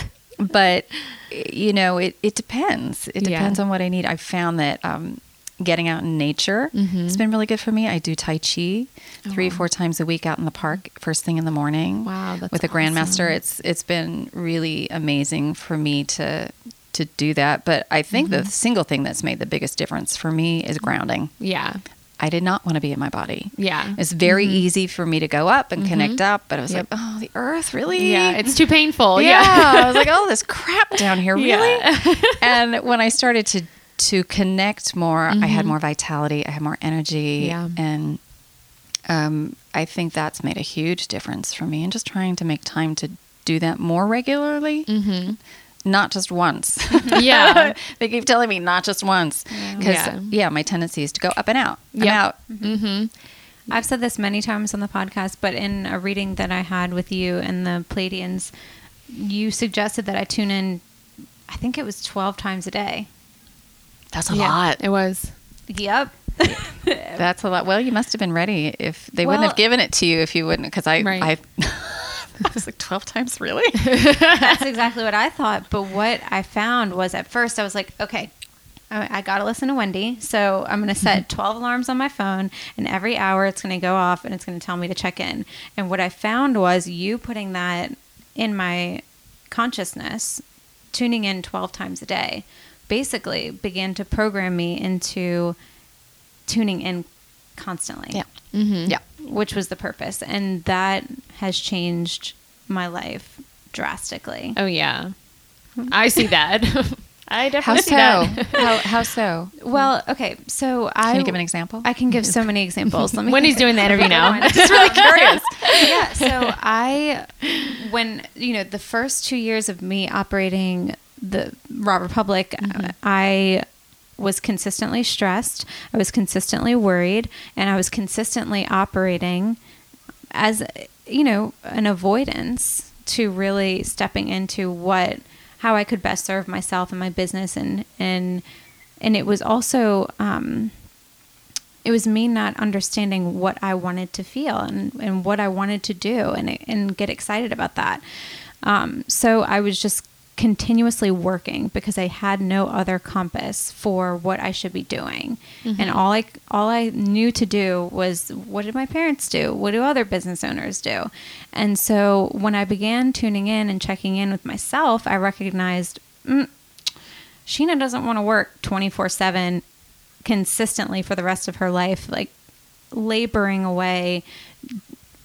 but you know, it, it depends. It Yeah. depends on what I need. I've found that um, getting out in nature Mhm. has been really good for me. I do Tai Chi three, Oh. four times a week out in the park, first thing in the morning. Wow, that's with a grandmaster. It's it's been really amazing for me to to do that. But I think Mm-hmm. the single thing that's made the biggest difference for me is grounding. Yeah. I did not want to be in my body. Yeah. It's very easy for me to go up and connect up, but I was Yep. like, oh, the earth, really? Yeah. It's too painful. yeah. Yeah. I was like, <laughs> oh, this crap down here, really? Yeah. <laughs> and when I started to to connect more, I had more vitality, I had more energy, Yeah. and um, I think that's made a huge difference for me, and just trying to make time to do that more regularly. Mm-hmm. Not just once. <laughs> Yeah. <laughs> they keep telling me not just once because Yeah. yeah. my tendency is to go up and out. I'm Yep. out. I've said this many times on the podcast, but in a reading that I had with you and the Pleiadians, you suggested that I tune in, I think it was 12 times a day. That's a yeah. lot. It was. Yep. <laughs> That's a lot. Well, you must have been ready. If they wouldn't have given it to you, if you wouldn't, because I, Right. I, <laughs> I was like twelve times, really? <laughs> That's <laughs> exactly what I thought. But what I found was at first I was like, okay, I, I got to listen to Wendy. So I'm going to set mm-hmm. 12 alarms on my phone, and every hour it's going to go off and it's going to tell me to check in. And what I found was you putting that in my consciousness, tuning in 12 times a day, basically began to program me into tuning in constantly yeah, Mm-hmm. yeah. which was the purpose. And that has changed my life drastically. Oh yeah. I see that. <laughs> I definitely How see so? that. how, how so? Well, okay, so I Can you give an example? I can give so many <laughs> examples. Let me Wendy's doing the interview <laughs> now. I'm just really curious. yeah, so I when you know the first 2 years of me operating the Raw Republic, I was consistently stressed. I was consistently worried, and I was consistently operating as you know an avoidance to really stepping into what how I could best serve myself and my business and and and it was also um, it was me not understanding what I wanted to feel and, and what I wanted to do and and get excited about that. Um, so I was just continuously working because I had no other compass for what I should be doing. And all I all I knew to do was what did my parents do? What do other business owners do? And so when I began tuning in and checking in with myself, I recognized mm, Sheena doesn't want to work 24/7 consistently for the rest of her life like laboring away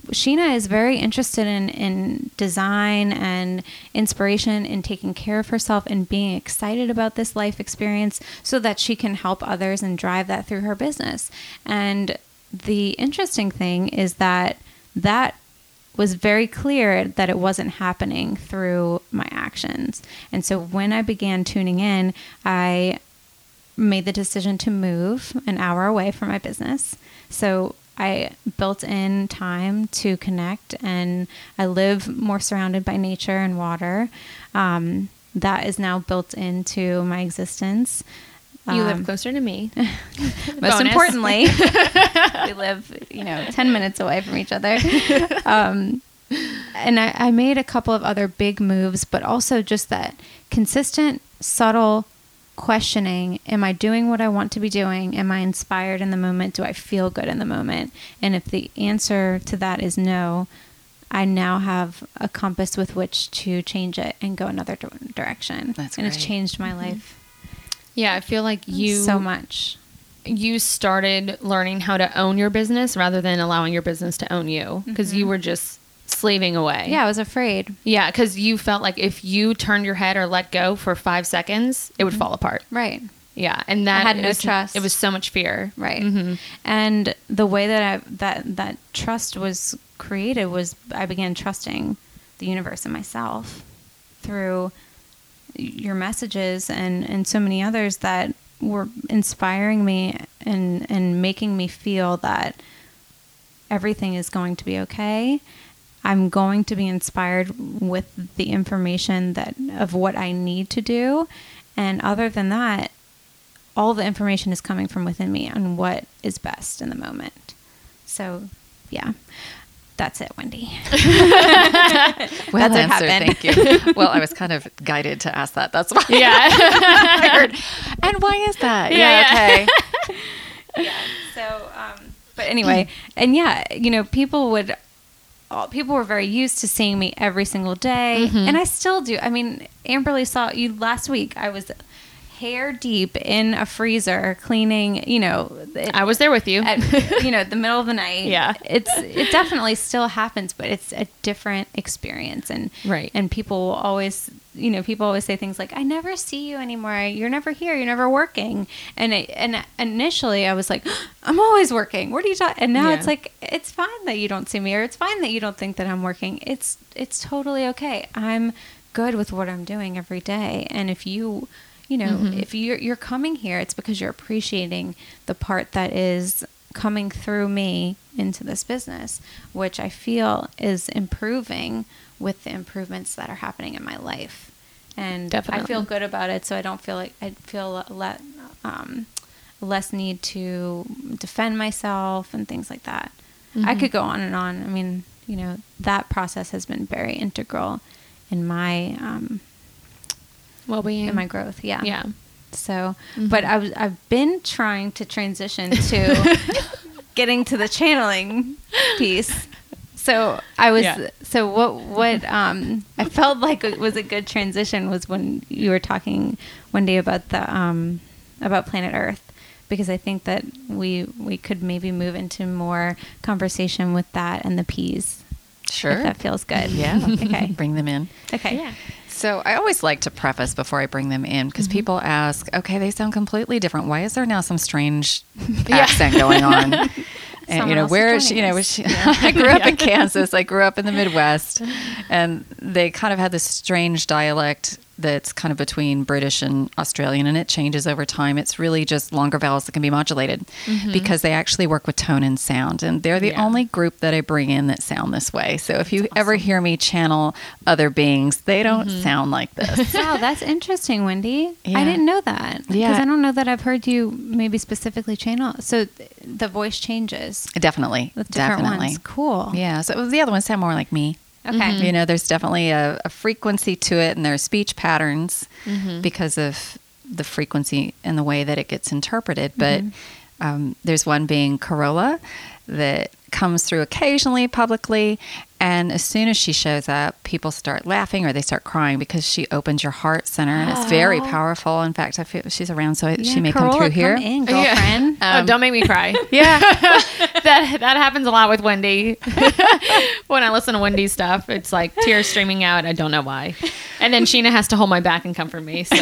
Sheena is very interested in, in design and inspiration in taking care of herself and being excited about this life experience so that she can help others and drive that through her business. And the interesting thing is that that was very clear that it wasn't happening through my actions. And so when I began tuning in, I made the decision to move an hour away from my business. So I built in time to connect, and I live more surrounded by nature and water. Um, that is now built into my existence. You live Um, closer to me. <laughs> most importantly, <laughs> we live, you know, 10 minutes away from each other. Um, and I, I made a couple of other big moves, but also just that consistent, subtle questioning Am I doing what I want to be doing? Am I inspired in the moment? Do I feel good in the moment? And if the answer to that is no, I now have a compass with which to change it and go another dir- direction. That's and it's changed my mm-hmm. life Yeah, I feel like you so much. you started learning how to own your business rather than allowing your business to own you because you mm-hmm. were just slaving away. Yeah, I was afraid. Yeah, because you felt like if you turned your head or let go for five seconds, it would fall apart. Right. Yeah, and that had no is- trust. It was so much fear. Right. Mhm. And the way that I that that trust was created was I began trusting the universe and myself through your messages and and so many others that were inspiring me and and making me feel that everything is going to be okay. I'm going to be inspired with the information that of what I need to do. And other than that, all the information is coming from within me on what is best in the moment. So, yeah, that's it, Wendy. <laughs> <laughs> Well That's what answered. Thank you. <laughs> well, I was kind of guided to ask that. That's why. Yeah. I heard. And why is that? Yeah, Yeah. Okay. Yeah. So, um, but anyway, and yeah, you know, people would. All- People were very used to seeing me every single day, mm-hmm. and I still do. I mean, Amberly saw you last week. I was hair deep in a freezer cleaning, you know, it- I was there with you. at <laughs> you know the middle of the night. Yeah. it's it definitely still happens, but it's a different experience, and Right. And people always, you know, people always say things like, "I never see you anymore. You're never here. You're never working." And it, and initially, I was like, <gasps> "I'm always working. What are you talking?" And now Yeah. it's like, it's fine that you don't see me, or it's fine that you don't think that I'm working. It's it's totally okay. I'm good with what I'm doing every day, and if you you know, Mm-hmm. if you're you're coming here, it's because you're appreciating the part that is coming through me into this business, which I feel is improving with the improvements that are happening in my life. And I feel good about it, so I don't feel like I feel le- um, less need to defend myself and things like that. Mm-hmm. I could go on and on. I mean, you know, that process has been very integral in my um, well being. and my growth. Yeah. Yeah. So, Mhm. but I was I've been trying to transition <laughs> to getting to the channeling piece. So I was Yeah. so what what um I felt like it was a good transition was when you were talking one day about the um about planet Earth because I think that we we could maybe move into more conversation with that and the P's. Sure. If that feels good. Yeah. Okay. <laughs> Bring them in. Okay. Yeah. So I always like to preface before I bring them in because Mm-hmm. people ask, okay, they sound completely different. Why is there now some strange <laughs> accent going on? <laughs> And Someone you know where is she? You know, was she, <laughs> I grew up in Kansas. I grew up in the Midwest, and they kind of had this strange dialect that's kind of between British and Australian, and it changes over time. It's really just longer vowels that can be modulated mm-hmm. because they actually work with tone and sound, and they're the Yeah. only group that I bring in that sound this way. So if you ever hear me channel other beings, they don't mm-hmm. sound like this. <laughs> Wow, that's interesting, Wendy. Yeah. I didn't know that. Because Yeah. I don't know that I've heard you maybe specifically channel. So th- the voice changes Definitely, with different definitely. ones. Cool. Yeah. So the other ones sound more like me. Okay. Mm-hmm. You know, there's definitely a, a frequency to it, and there are speech patterns mm-hmm. because of the frequency and the way that it gets interpreted. Mm-hmm. But um, there's one being Corolla that comes through occasionally publicly. And as soon as she shows up, people start laughing or they start crying because she opens your heart center, and it's very powerful. In fact, I feel she's around, so Yeah, she may come through here. in, girlfriend. <laughs> oh, don't make me cry. <laughs> Yeah. <laughs> that that happens a lot with Wendy. when I listen to Wendy's stuff, it's like tears streaming out. I don't know why. And then Sheena has to hold my back and comfort me. So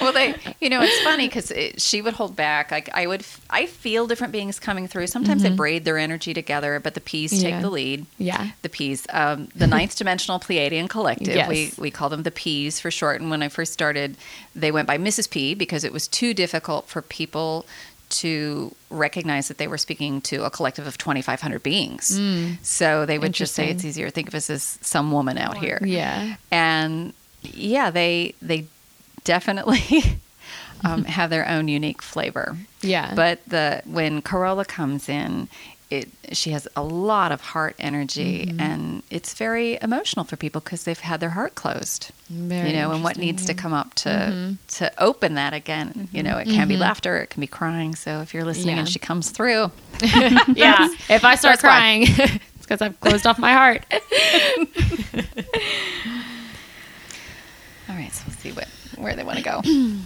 well they you know it's funny because she would hold back like i would i feel different beings coming through sometimes they braid their energy together but the P's Mm-hmm. Yeah. take the lead yeah, the P's um, the ninth <laughs> dimensional pleiadian collective Yes. we, we call them the P's for short and when i first started they went by mrs p because it was too difficult for people to recognize that they were speaking to a collective of 2500 beings so they would just say Mm. It's easier think of us as some woman out here yeah, and yeah, they they definitely <laughs> um, <laughs> have their own unique flavor. yeah. But the when Corolla comes in, it she has a lot of heart energy, Mm-hmm. and it's very emotional for people because they've had their heart closed. Very you know, and what needs to come up to Mm-hmm. to open that again. You know, it can be laughter, it can be crying. So if you're listening Yeah. and she comes through, <laughs> yeah. <laughs> If I start crying, <laughs> it's because I've closed off my heart. All right, so we'll see what where they want to go. <clears throat>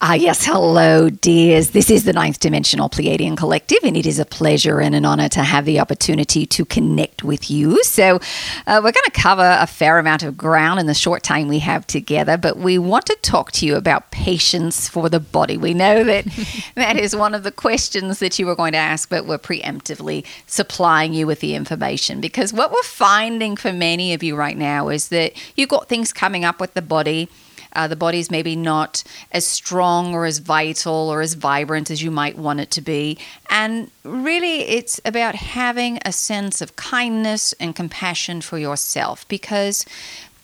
Ah, yes, hello, dears. This is the Ninth Dimensional Pleiadian Collective, and it is a pleasure and an honor to have the opportunity to connect with you. So, uh, we're going to cover a fair amount of ground in the short time we have together, but we want to talk to you about patience for the body. We know that <laughs> that is one of the questions that you were going to ask, but we're preemptively supplying you with the information because what we're finding for many of you right now is that you've got things coming up with the body. Uh, the body's maybe not as strong or as vital or as vibrant as you might want it to be. And really, it's about having a sense of kindness and compassion for yourself because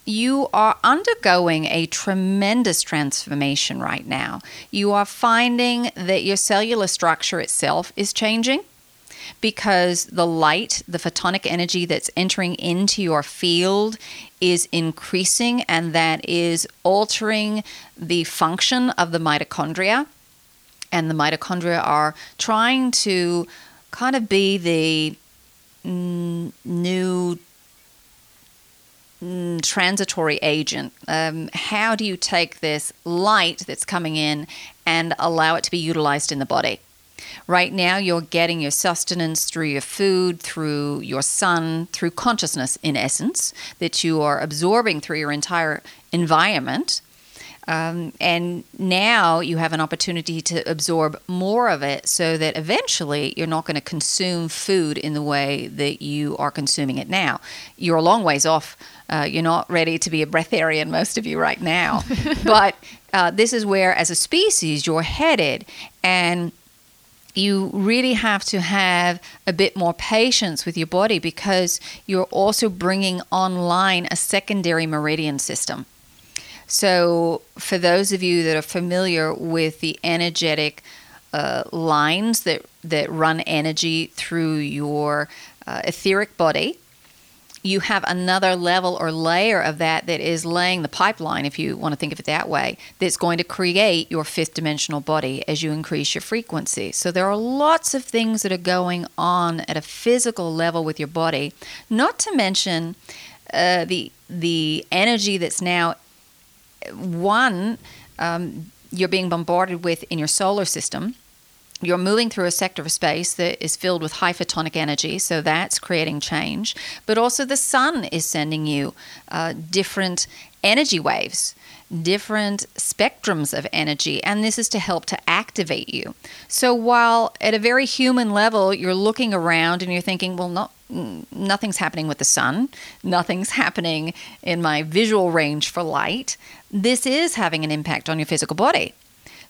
you are undergoing a tremendous transformation right now. You are finding that your cellular structure itself is changing because the light, the photonic energy that's entering into your field is increasing and that is altering the function of the mitochondria. And the mitochondria are trying to kind of be the mm, new transitory agent. Um, how do you take this light that's coming in and allow it to be utilized in the body? Right now, you're getting your sustenance through your food, through your sun, through consciousness, in essence, that you are absorbing through your entire environment. Um, and now you have an opportunity to absorb more of it so that eventually you're not going to consume food in the way that you are consuming it now. You're a long ways off. Uh, you're not ready to be a breatharian, most of you, right now. <laughs> but uh, this is where, as a species, you're headed. And you really have to have a bit more patience with your body because you're also bringing online a secondary meridian system. So, for those of you that are familiar with the energetic uh, lines that, that run energy through your uh, etheric body, you have another level or layer of that that is laying the pipeline, if you want to think of it that way, that's going to create your fifth dimensional body as you increase your frequency. So there are lots of things that are going on at a physical level with your body, not to mention uh, the the energy that's now one um, you're being bombarded with in your solar system you're moving through a sector of space that is filled with high photonic energy, so that's creating change. But also, the sun is sending you uh, different energy waves, different spectrums of energy, and this is to help to activate you. So, while at a very human level, you're looking around and you're thinking, well, not nothing's happening with the sun, nothing's <laughs> happening in my visual range for light. This is having an impact on your physical body.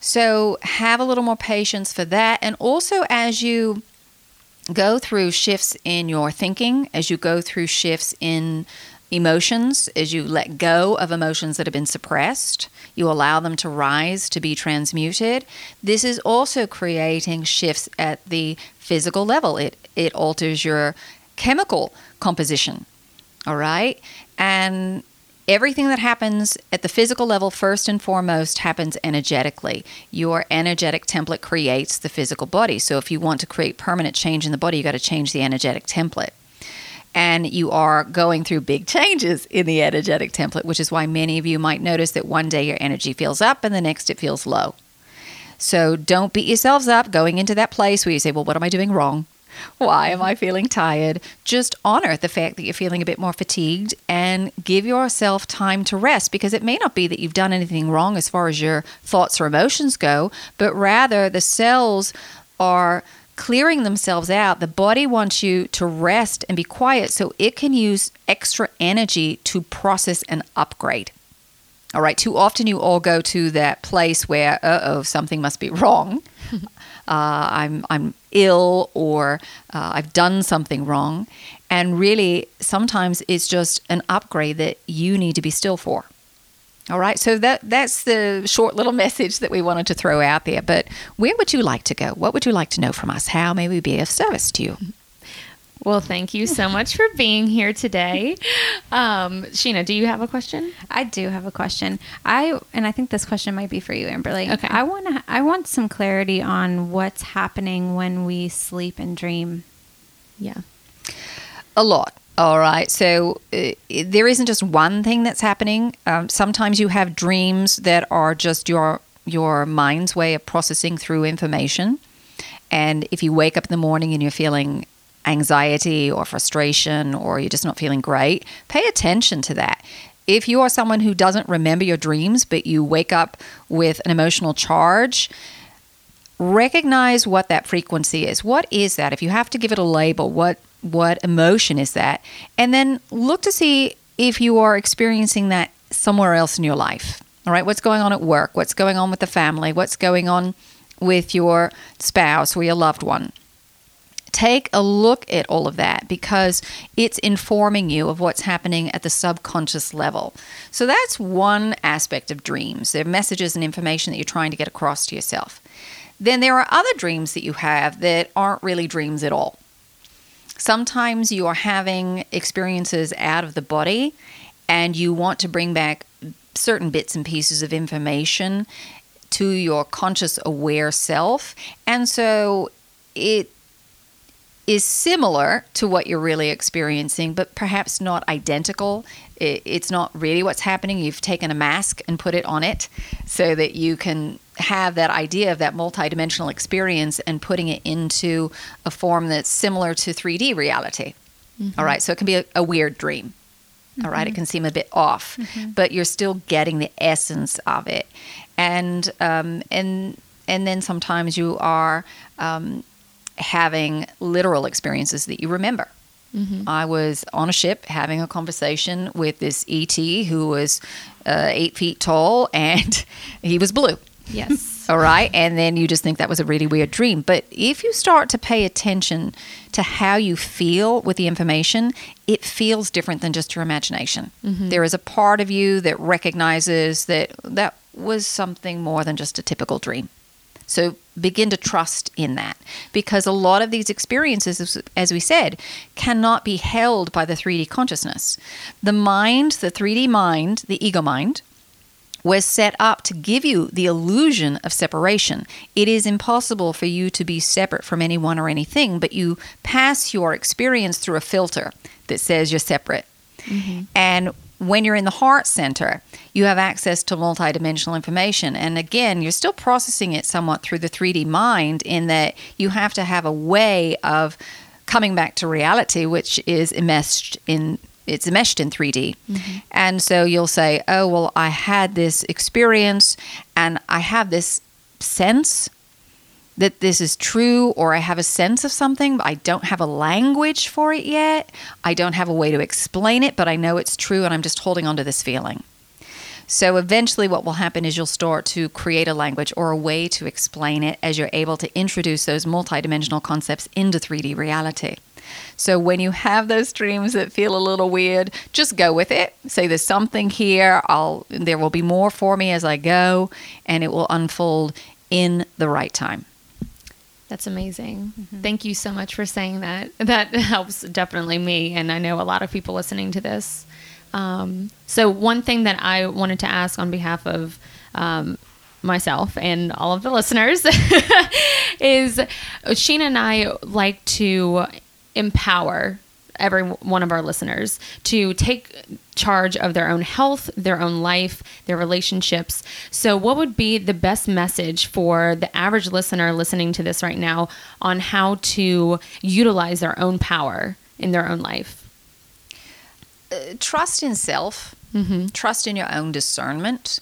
So have a little more patience for that. And also, as you go through shifts in your thinking, as you go through shifts in emotions, as you let go of emotions that have been suppressed, you allow them to rise, to be transmuted. This is also creating shifts at the physical level. It, it alters your chemical composition. All right. And everything that happens at the physical level, first and foremost, happens energetically. Your energetic template creates the physical body. So if you want to create permanent change in the body, you got to change the energetic template. And you are going through big changes in the energetic template, which is why many of you might notice that one day your energy feels up and the next it feels low. So don't beat yourselves up going into that place where you say, Well, what am I doing wrong? Why am I feeling tired? Just honor the fact that you're feeling a bit more fatigued and give yourself time to rest because it may not be that you've done anything wrong as far as your thoughts or emotions go, but rather the cells are clearing themselves out. The body wants you to rest and be quiet so it can use extra energy to process and upgrade. All right, too often you all go to that place where, uh oh, something must be <laughs> wrong. Uh, I'm, I'm ill or uh, I've done something wrong. And really, sometimes it's just an upgrade that you need to be still for. All right, so that that's the short little <laughs> message that we wanted to throw out there. But where would you like to go? What would you like to know from us? How may we be of service to you? Well, thank you so much for being here today. Um, Sheena, do you have a question? I do have a question. I and I think this question might be for you, Amberly. Okay. I want to. I want some clarity on what's happening when we sleep and dream. Yeah. A lot. All right. So uh, there isn't just one thing that's happening. Um, sometimes you have dreams that are just your your mind's way of processing through information. And if you wake up in the morning and you're feeling anxiety or frustration or you're just not feeling great, pay attention to that. If you are someone who doesn't remember your dreams, but you wake up with an emotional charge, recognize what that frequency is. What is that? If you have to give it a label, what what emotion is that? And then look to see if you are experiencing that somewhere else in your life. All right, what's going on at work? What's going on with the family? What's going on with your spouse or your loved one? Take a look at all of that because it's informing you of what's happening at the subconscious level. So that's one aspect of dreams. They're messages and information that you're trying to get across to yourself. Then there are other dreams that you have that aren't really dreams at all. Sometimes you are having experiences out of the body and you want to bring back certain bits and pieces of information to your conscious aware self. And so it is similar to what you're really experiencing, but perhaps not identical. It's not really what's happening. You've taken a mask and put it on it so that you can have that idea of that multidimensional experience and putting it into a form that's similar to 3D reality. Mm-hmm. All right, so it can be a, a weird dream. Mm-hmm. All right, it mm-hmm. can seem a bit off, mm-hmm. but you're still getting the essence of it, and um, and and then sometimes you are um, having literal experiences that you remember. Mm-hmm. I was on a ship having a conversation with this ET who was uh, eight feet tall <laughs> and he was blue. Yes. <laughs> All right. And then you just think that was a really weird dream. But if you start to pay attention to how you feel with the information, it feels different than just your imagination. Mm-hmm. There is a part of you that recognizes that that was something more than just a typical dream. So begin to trust in that because a lot of these experiences, as we said, cannot be held by the 3D consciousness. The mind, the 3D mind, the ego mind, was set up to give you the illusion of separation. It is impossible for you to be separate from anyone or anything, but you pass your experience through a filter that says you're separate. Mm-hmm. And when you're in the heart center, you have access to multidimensional information. And again, you're still processing it somewhat through the 3D mind, in that you have to have a way of coming back to reality, which is enmeshed in it's enmeshed in 3D. Mm-hmm. And so you'll say, "Oh, well, I had this experience and I have this sense that this is true or I have a sense of something, but I don't have a language for it yet. I don't have a way to explain it, but I know it's true and I'm just holding on to this feeling." So eventually, what will happen is you'll start to create a language or a way to explain it as you're able to introduce those multidimensional concepts into 3D reality. So when you have those dreams that feel a little weird, just go with it. Say there's something here. I'll there will be more for me as I go, and it will unfold in the right time. That's amazing. Mm-hmm. Thank you so much for saying that. <laughs> That helps definitely me, and I know a lot of people listening to this. Um, so one thing that I wanted to ask on behalf of um, myself and all of the listeners <laughs> is Sheena and I like to empower every one of our listeners to take charge of their own health, their own life, their relationships. So, what would be the best message for the average listener listening to this right now on how to utilize their own power in their own life? Uh, trust in self, mm-hmm. trust in your own discernment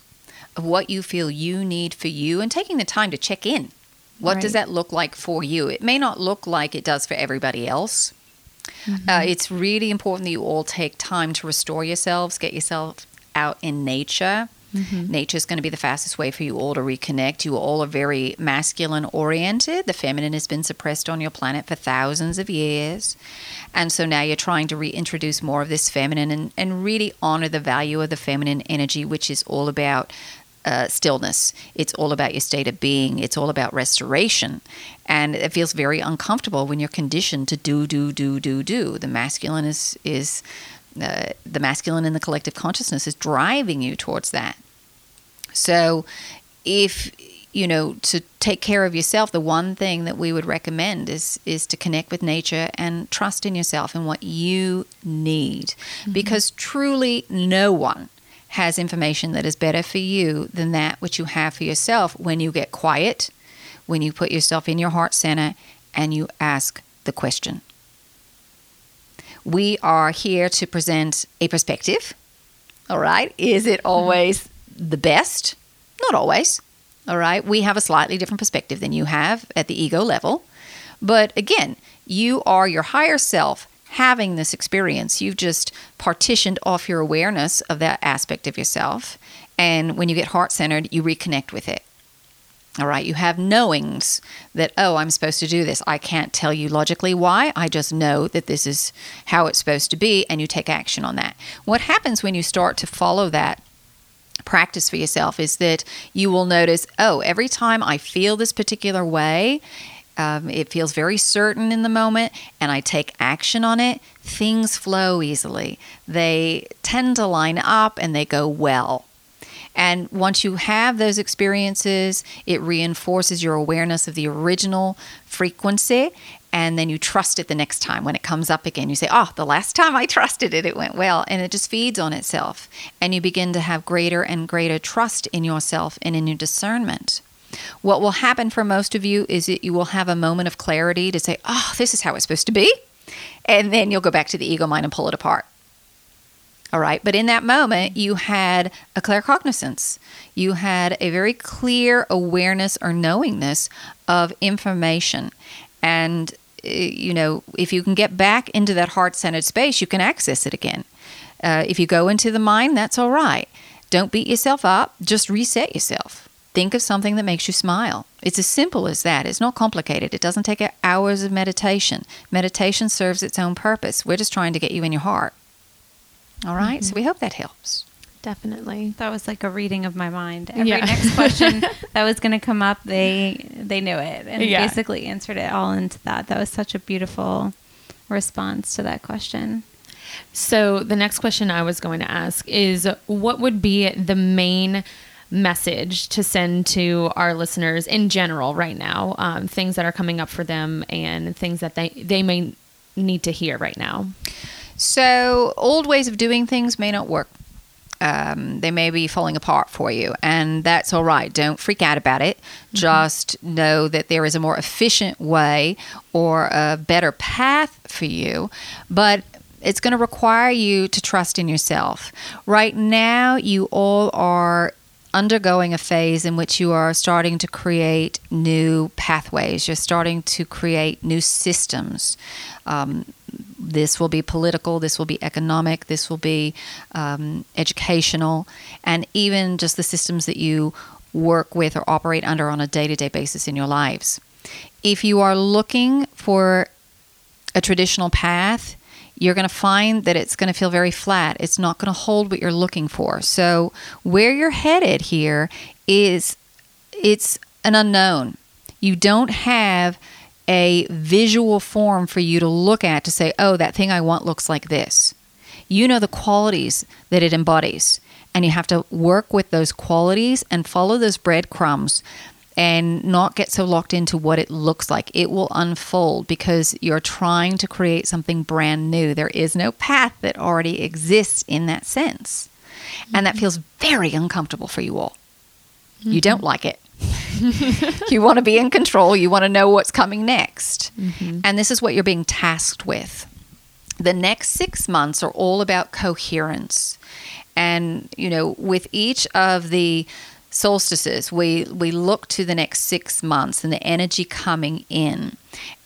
of what you feel you need for you, and taking the time to check in. What right. does that look like for you? It may not look like it does for everybody else Mm-hmm. Uh, it's really important that you all take time to restore yourselves, get yourself out in nature. Mm-hmm. Nature is going to be the fastest way for you all to reconnect. You all are very masculine oriented. The feminine has been suppressed on your planet for thousands of years. And so now you're trying to reintroduce more of this feminine and, and really honor the value of the feminine energy, which is all about uh, stillness. It's all about your state of being. It's all about restoration. And it feels very uncomfortable when you're conditioned to do, do, do, do, do. The masculine is, is uh, the masculine in the collective consciousness is driving you towards that. So if you know to take care of yourself the one thing that we would recommend is is to connect with nature and trust in yourself and what you need mm-hmm. because truly no one has information that is better for you than that which you have for yourself when you get quiet, when you put yourself in your heart center and you ask the question. We are here to present a perspective. All right. Is it mm-hmm. always the best? Not always. All right. We have a slightly different perspective than you have at the ego level. But again, you are your higher self having this experience. You've just partitioned off your awareness of that aspect of yourself. And when you get heart centered, you reconnect with it. All right, you have knowings that, oh, I'm supposed to do this. I can't tell you logically why. I just know that this is how it's supposed to be, and you take action on that. What happens when you start to follow that practice for yourself is that you will notice, oh, every time I feel this particular way, um, it feels very certain in the moment, and I take action on it, things flow easily. They tend to line up and they go well. And once you have those experiences, it reinforces your awareness of the original frequency. And then you trust it the next time when it comes up again. You say, Oh, the last time I <laughs> trusted it, it went well. And it just feeds on itself. And you begin to have greater and greater trust in yourself and in your discernment. What will happen for most of you is that you will have a moment of clarity to say, Oh, this is how it's supposed to be. And then you'll go back to the ego mind and pull it apart. All right. But in that moment, you had a claircognizance. You had a very clear awareness or knowingness of information. And, eh, you know, if you can get back into that heart centered space, you can access it again. Uh, if you go into the mind, that's all right. Don't beat yourself up, just reset yourself. Think of something that makes you smile. It's as simple as that. It's not complicated. It doesn't take hours of meditation. Meditation serves its own purpose. We're just trying to get you in your heart. All right? mm-hmm. So we hope that helps. Definitely. That was like a reading of my mind. Every yeah. next question <laughs> that was going to come up, they they knew it and yeah. basically answered it all into that. That was such a beautiful response to that question. So the next question I was going to ask is what would be the main message to send to our listeners in general right now um, things that are coming up for them and things that they they may need to hear right now so old ways of doing things may not work um, they may be falling apart for you, and that's all right. Don't freak out about it. Mm-hmm. Just know that there is a more efficient way or a better path for you, but it's going to require you to trust in yourself. Right now, you all are undergoing a phase in which you are starting to create new pathways. You're starting to create new systems. Um, this will be political, this will be economic, this will be um, educational, and even just the systems that you work with or operate under on a day to day basis in your lives. If you are looking for a traditional path, you're going to find that it's going to feel very flat. It's not going to hold what you're looking for. So, where you're headed here is it's an unknown. You don't have a visual form for you to look at to say, "Oh, that thing I want looks like this." You know the qualities that it embodies, and you have to work with those qualities and follow those breadcrumbs and not get so locked into what it looks like. It will unfold because you're trying to create something brand new. There is no path that already exists in that sense. Mm-hmm. And that mm-hmm. feels very uncomfortable for you all. Mm-hmm. You don't like it. <laughs> you want to be in control. You want to know what's coming next. Mm-hmm. And this is what you're being tasked with. The next six months are all about coherence. And, you know, with each of the solstices, we, we look to the next six months and the energy coming in.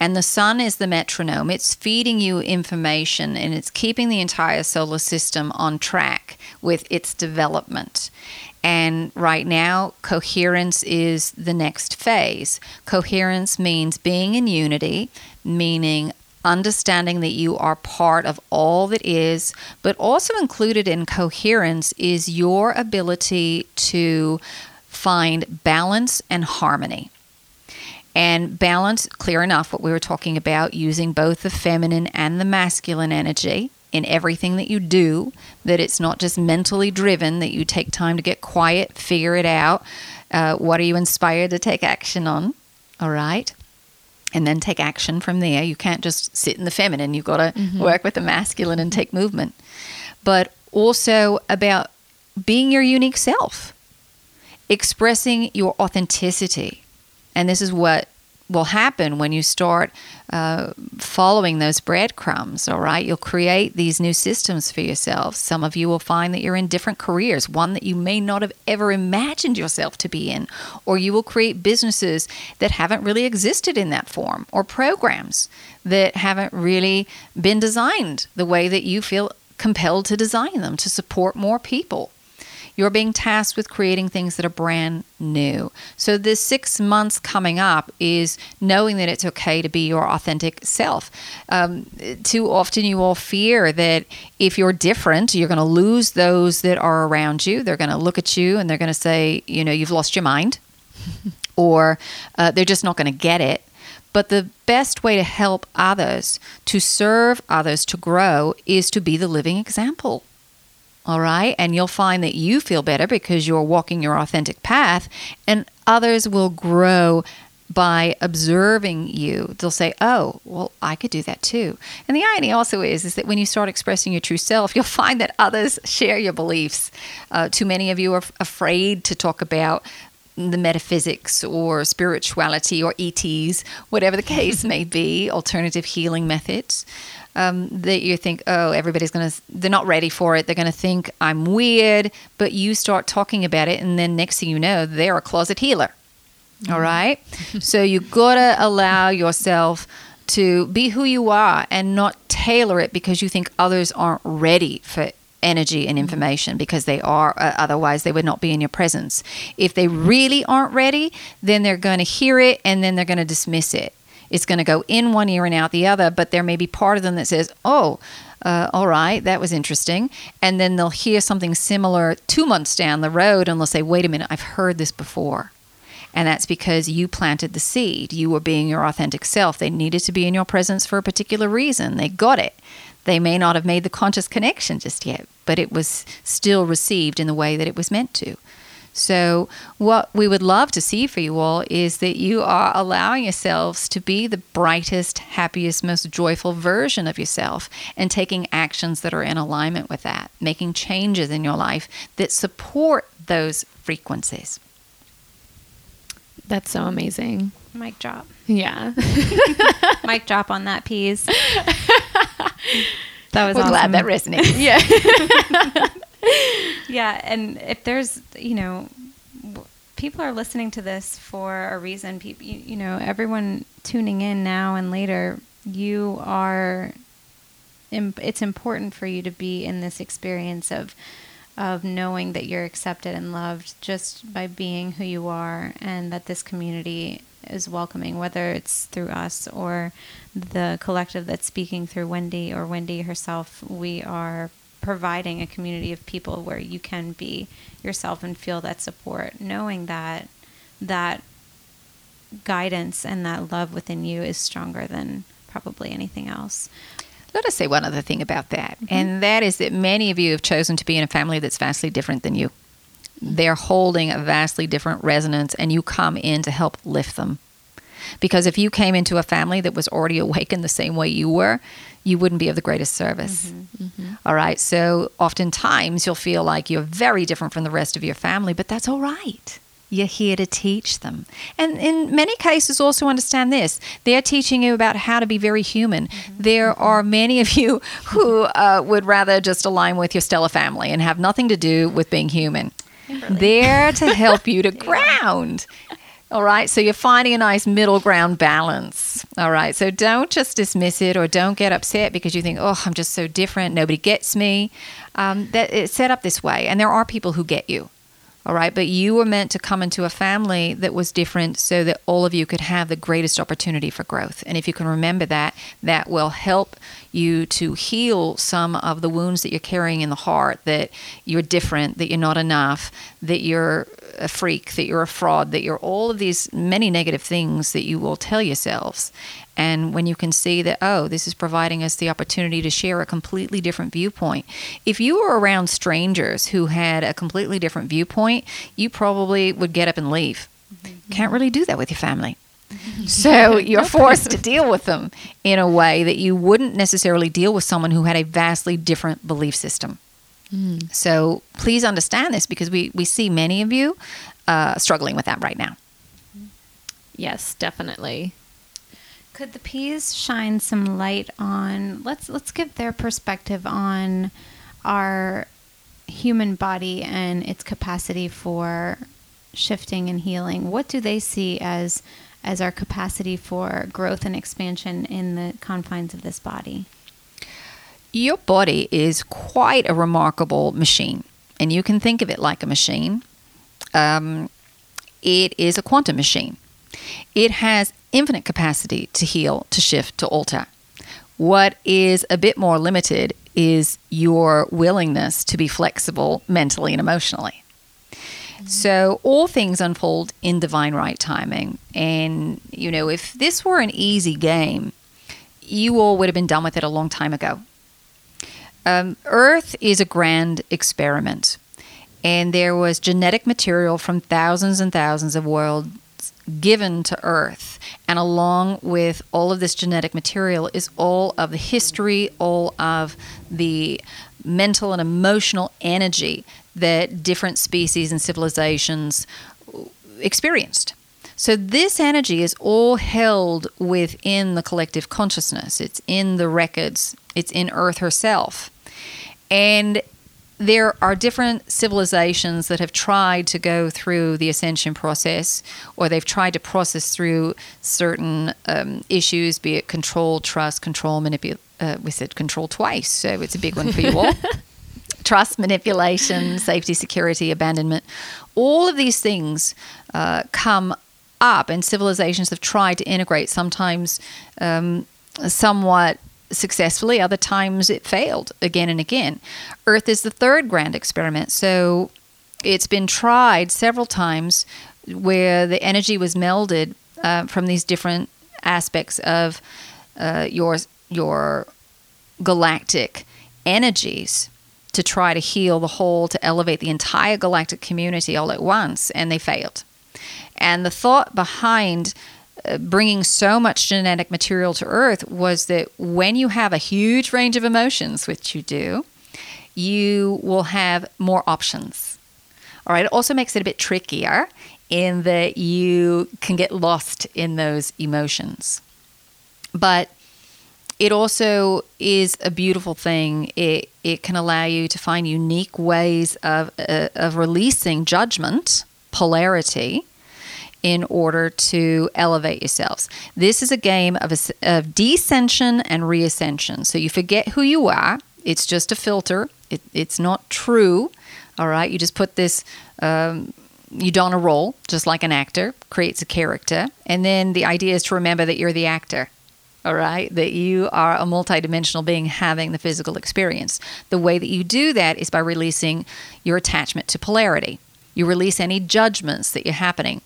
And the sun is the metronome. It's feeding you information and it's keeping the entire solar system on track with its development. And right now, coherence is the next phase. Coherence means being in unity, meaning understanding that you are part of all that is, but also included in coherence is your ability to find balance and harmony. And balance, clear enough, what we were talking about, using both the feminine and the masculine energy in everything that you do, that it's not just mentally driven, that you take time to get quiet, figure it out. Uh, what are you inspired to take action on? All right and then take action from there. You can't just sit in the feminine. You've got to mm-hmm. work with the masculine and take movement. But also about being your unique self, expressing your authenticity. And this is what will happen when you start uh, following those breadcrumbs, all right? You'll create these new systems for yourself. Some of you will find that you're in different careers, one that you may not have ever imagined yourself to be in, or you will create businesses that haven't really existed in that form, or programs that haven't really been designed the way that you feel compelled to design them to support more people. You're being tasked with creating things that are brand new. So, this six months coming up is knowing that it's okay to be your authentic self. Um, too often, you all fear that if you're different, you're going to lose those that are around you. They're going to look at you and they're going to say, you know, you've lost your mind, <laughs> or uh, they're just not going to get it. But the best way to help others, to serve others, to grow, is to be the living example All right. And you'll find that you feel better because you're walking your authentic path, and others will grow by observing you they'll say oh well i could do that too and the irony also is is that when you start expressing your true self you'll <laughs> find that others share your beliefs uh, too many of you are f- afraid to talk about the metaphysics or spirituality or ETs, whatever the case <laughs> may be, alternative healing methods. Um, that you think, oh, everybody's going to, they're not ready for it. They're going to think I'm weird. But you start talking about it, and then next thing you know, they're a closet healer. All right. <laughs> so you got to allow yourself to be who you are and not tailor it because you think others aren't ready for energy and information because they are uh, otherwise they would not be in your presence if they really aren't ready then they're going to hear it and then they're going to dismiss it it's going to go in one ear and out the other but there may be part of them that says oh uh, all right, that was interesting. And then they'll hear something similar two months down the road and they'll say, wait a minute, I've heard this before. And that's because you planted the seed. You were being your authentic self. They needed to be in your presence for a particular reason. They got it. They may not have made the conscious connection just yet, but it was still received in the way that it was meant to. So, what we would love to see for you all is that you are allowing yourselves to be the brightest, happiest, most joyful version of yourself and taking actions that are in alignment with that, making changes in your life that support those frequencies. That's so amazing. Mic drop. Yeah. <laughs> Mic drop on that, P's. <laughs> That was We're awesome. glad that resonated. yeah. <laughs> <laughs> yeah, and if there's, you know, people are listening to this for a reason. People, you, you know, everyone tuning in now and later, you are. It's important for you to be in this experience of of knowing that you're accepted and loved just by being who you are, and that this community is welcoming, whether it's through us or the collective that's speaking through Wendy or Wendy herself. We are providing a community of people where you can be yourself and feel that support, knowing that that guidance and that love within you is stronger than probably anything else. Let us say one other thing about that, mm-hmm. and that is that many of you have chosen to be in a family that's vastly different than you. They're holding a vastly different resonance, and you come in to help lift them. Because if you came into a family that was already awakened the same way you were, you wouldn't be of the greatest service. Mm-hmm. Mm-hmm. All right. So oftentimes you'll feel like you're very different from the rest of your family, but that's all right. You're here to teach them. And in many cases, also understand this they're teaching you about how to be very human. Mm-hmm. There are many of you who uh, would rather just align with your stellar family and have nothing to do with being human. There to help you to <laughs> ground. All right, so you're finding a nice middle ground balance. All right, so don't just dismiss it or don't get upset because you think, oh, I'm just so different. Nobody gets me. Um, that it's set up this way, and there are people who get you. All right, but you were meant to come into a family that was different so that all of you could have the greatest opportunity for growth. And if you can remember that, that will help you to heal some of the wounds that you're carrying in the heart that you're different, that you're not enough, that you're a freak, that you're a fraud, that you're all of these many negative things that you will tell yourselves. And when you can see that, oh, this is providing us the opportunity to share a completely different viewpoint. If you were around strangers who had a completely different viewpoint, you probably would get up and leave. Mm-hmm. Can't really do that with your family. Mm-hmm. So <laughs> you're forced to deal with them in a way that you wouldn't necessarily deal with someone who had a vastly different belief system. So please understand this because we, we see many of you uh, struggling with that right now. yes, definitely. Could the P's shine some light on let's let's give their perspective on our human body and its capacity for shifting and healing. What do they see as as our capacity for growth and expansion in the confines of this body? Your body is quite a remarkable machine, and you can think of it like a machine. Um, it is a quantum machine. It has infinite capacity to heal, to shift, to alter. What is a bit more limited is your willingness to be flexible mentally and emotionally. So all things unfold in divine right timing. And, you know, if this were an easy game, you all would have been done with it a long time ago. Um, Earth is a grand experiment, and there was genetic material from thousands and thousands of worlds given to Earth. And along with all of this genetic material is all of the history, all of the mental and emotional energy that different species and civilizations experienced. So, this energy is all held within the collective consciousness. It's in the records, it's in Earth herself. And there are different civilizations that have tried to go through the ascension process, or they've tried to process through certain um, issues, be it control, trust, control, manipulation. Uh, we said control twice, so it's a big one for you all. <laughs> trust, manipulation, safety, security, abandonment. All of these things uh, come up, and civilizations have tried to integrate, sometimes um, somewhat successfully, other times it failed again and again. Earth is the third grand experiment, so it's been tried several times where the energy was melded uh, from these different aspects of uh, your your galactic energies to try to heal the whole, to elevate the entire galactic community all at once, and they failed. And the thought behind bringing so much genetic material to Earth was that when you have a huge range of emotions, which you do, you will have more options. All right, it also makes it a bit trickier in that you can get lost in those emotions. But it also is a beautiful thing. It, it can allow you to find unique ways of, uh, of releasing judgment, polarity, in order to elevate yourselves. This is a game of, of descension and reascension. So you forget who you are. It's just a filter. It, it's not true. All right. You just put this. Um, you don a role, just like an actor creates a character, and then the idea is to remember that you're the actor all right, that you are a multidimensional being having the physical experience. The way that you do that is by releasing your attachment to polarity. You release any judgments that you're happening.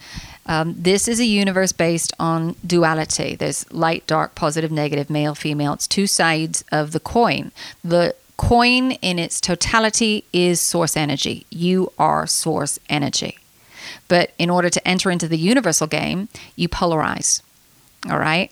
Um, this is a universe based on duality. There's light, dark, positive, negative, male, female. It's two sides of the coin. The coin in its totality is source energy. You are source energy. But in order to enter into the universal game, you polarize. All right?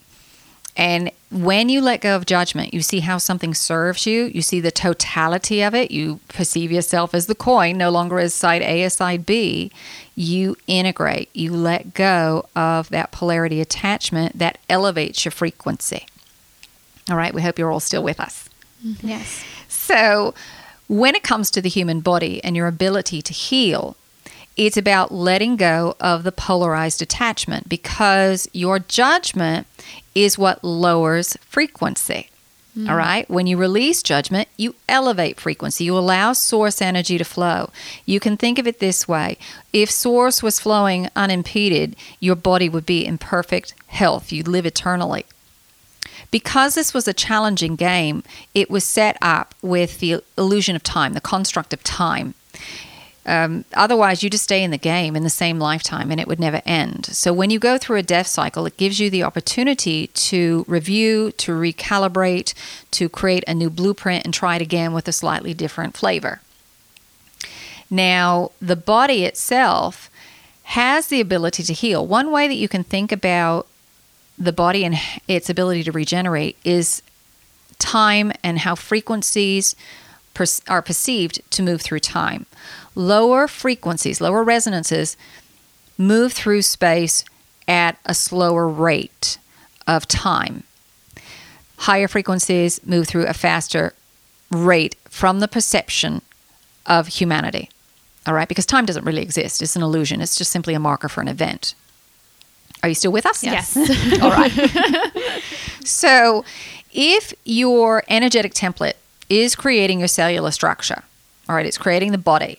And when you let go of judgment, you see how something serves you, you see the totality of it, you perceive yourself as the coin, no longer as side A or side B. You integrate, you let go of that polarity attachment that elevates your frequency. All right, we hope you're all still with us. Mm-hmm. Yes. So, when it comes to the human body and your ability to heal, it's about letting go of the polarized attachment because your judgment is what lowers frequency. Mm. All right. When you release judgment, you elevate frequency. You allow source energy to flow. You can think of it this way if source was flowing unimpeded, your body would be in perfect health. You'd live eternally. Because this was a challenging game, it was set up with the illusion of time, the construct of time. Um, otherwise, you just stay in the game in the same lifetime and it would never end. So, when you go through a death cycle, it gives you the opportunity to review, to recalibrate, to create a new blueprint and try it again with a slightly different flavor. Now, the body itself has the ability to heal. One way that you can think about the body and its ability to regenerate is time and how frequencies are perceived to move through time lower frequencies, lower resonances move through space at a slower rate of time. Higher frequencies move through a faster rate from the perception of humanity. All right, because time doesn't really exist. It's an illusion. It's just simply a marker for an event. Are you still with us? Yes. yes. <laughs> All right. so, if your energetic template is creating your cellular structure, all right, it's creating the body,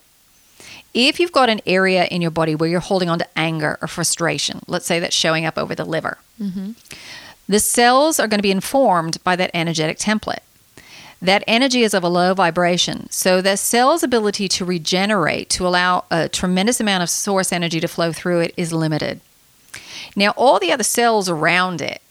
if you've got an area in your body where you're holding on to anger or frustration, let's say that's showing up over the liver, mm-hmm. the cells are going to be informed by that energetic template. That energy is of a low vibration. So the cell's ability to regenerate, to allow a tremendous amount of source energy to flow through it, is limited. Now, all the other cells around it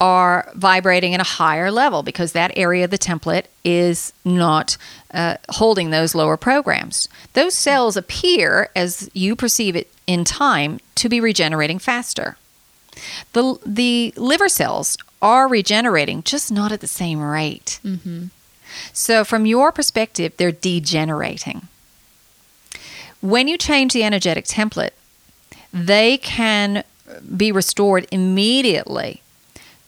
are vibrating at a higher level because that area of the template is not uh, holding those lower programs. Those cells appear, as you perceive it in time, to be regenerating faster. The, the liver cells are regenerating, just not at the same rate. Mm-hmm. So, from your perspective, they're degenerating. When you change the energetic template, they can be restored immediately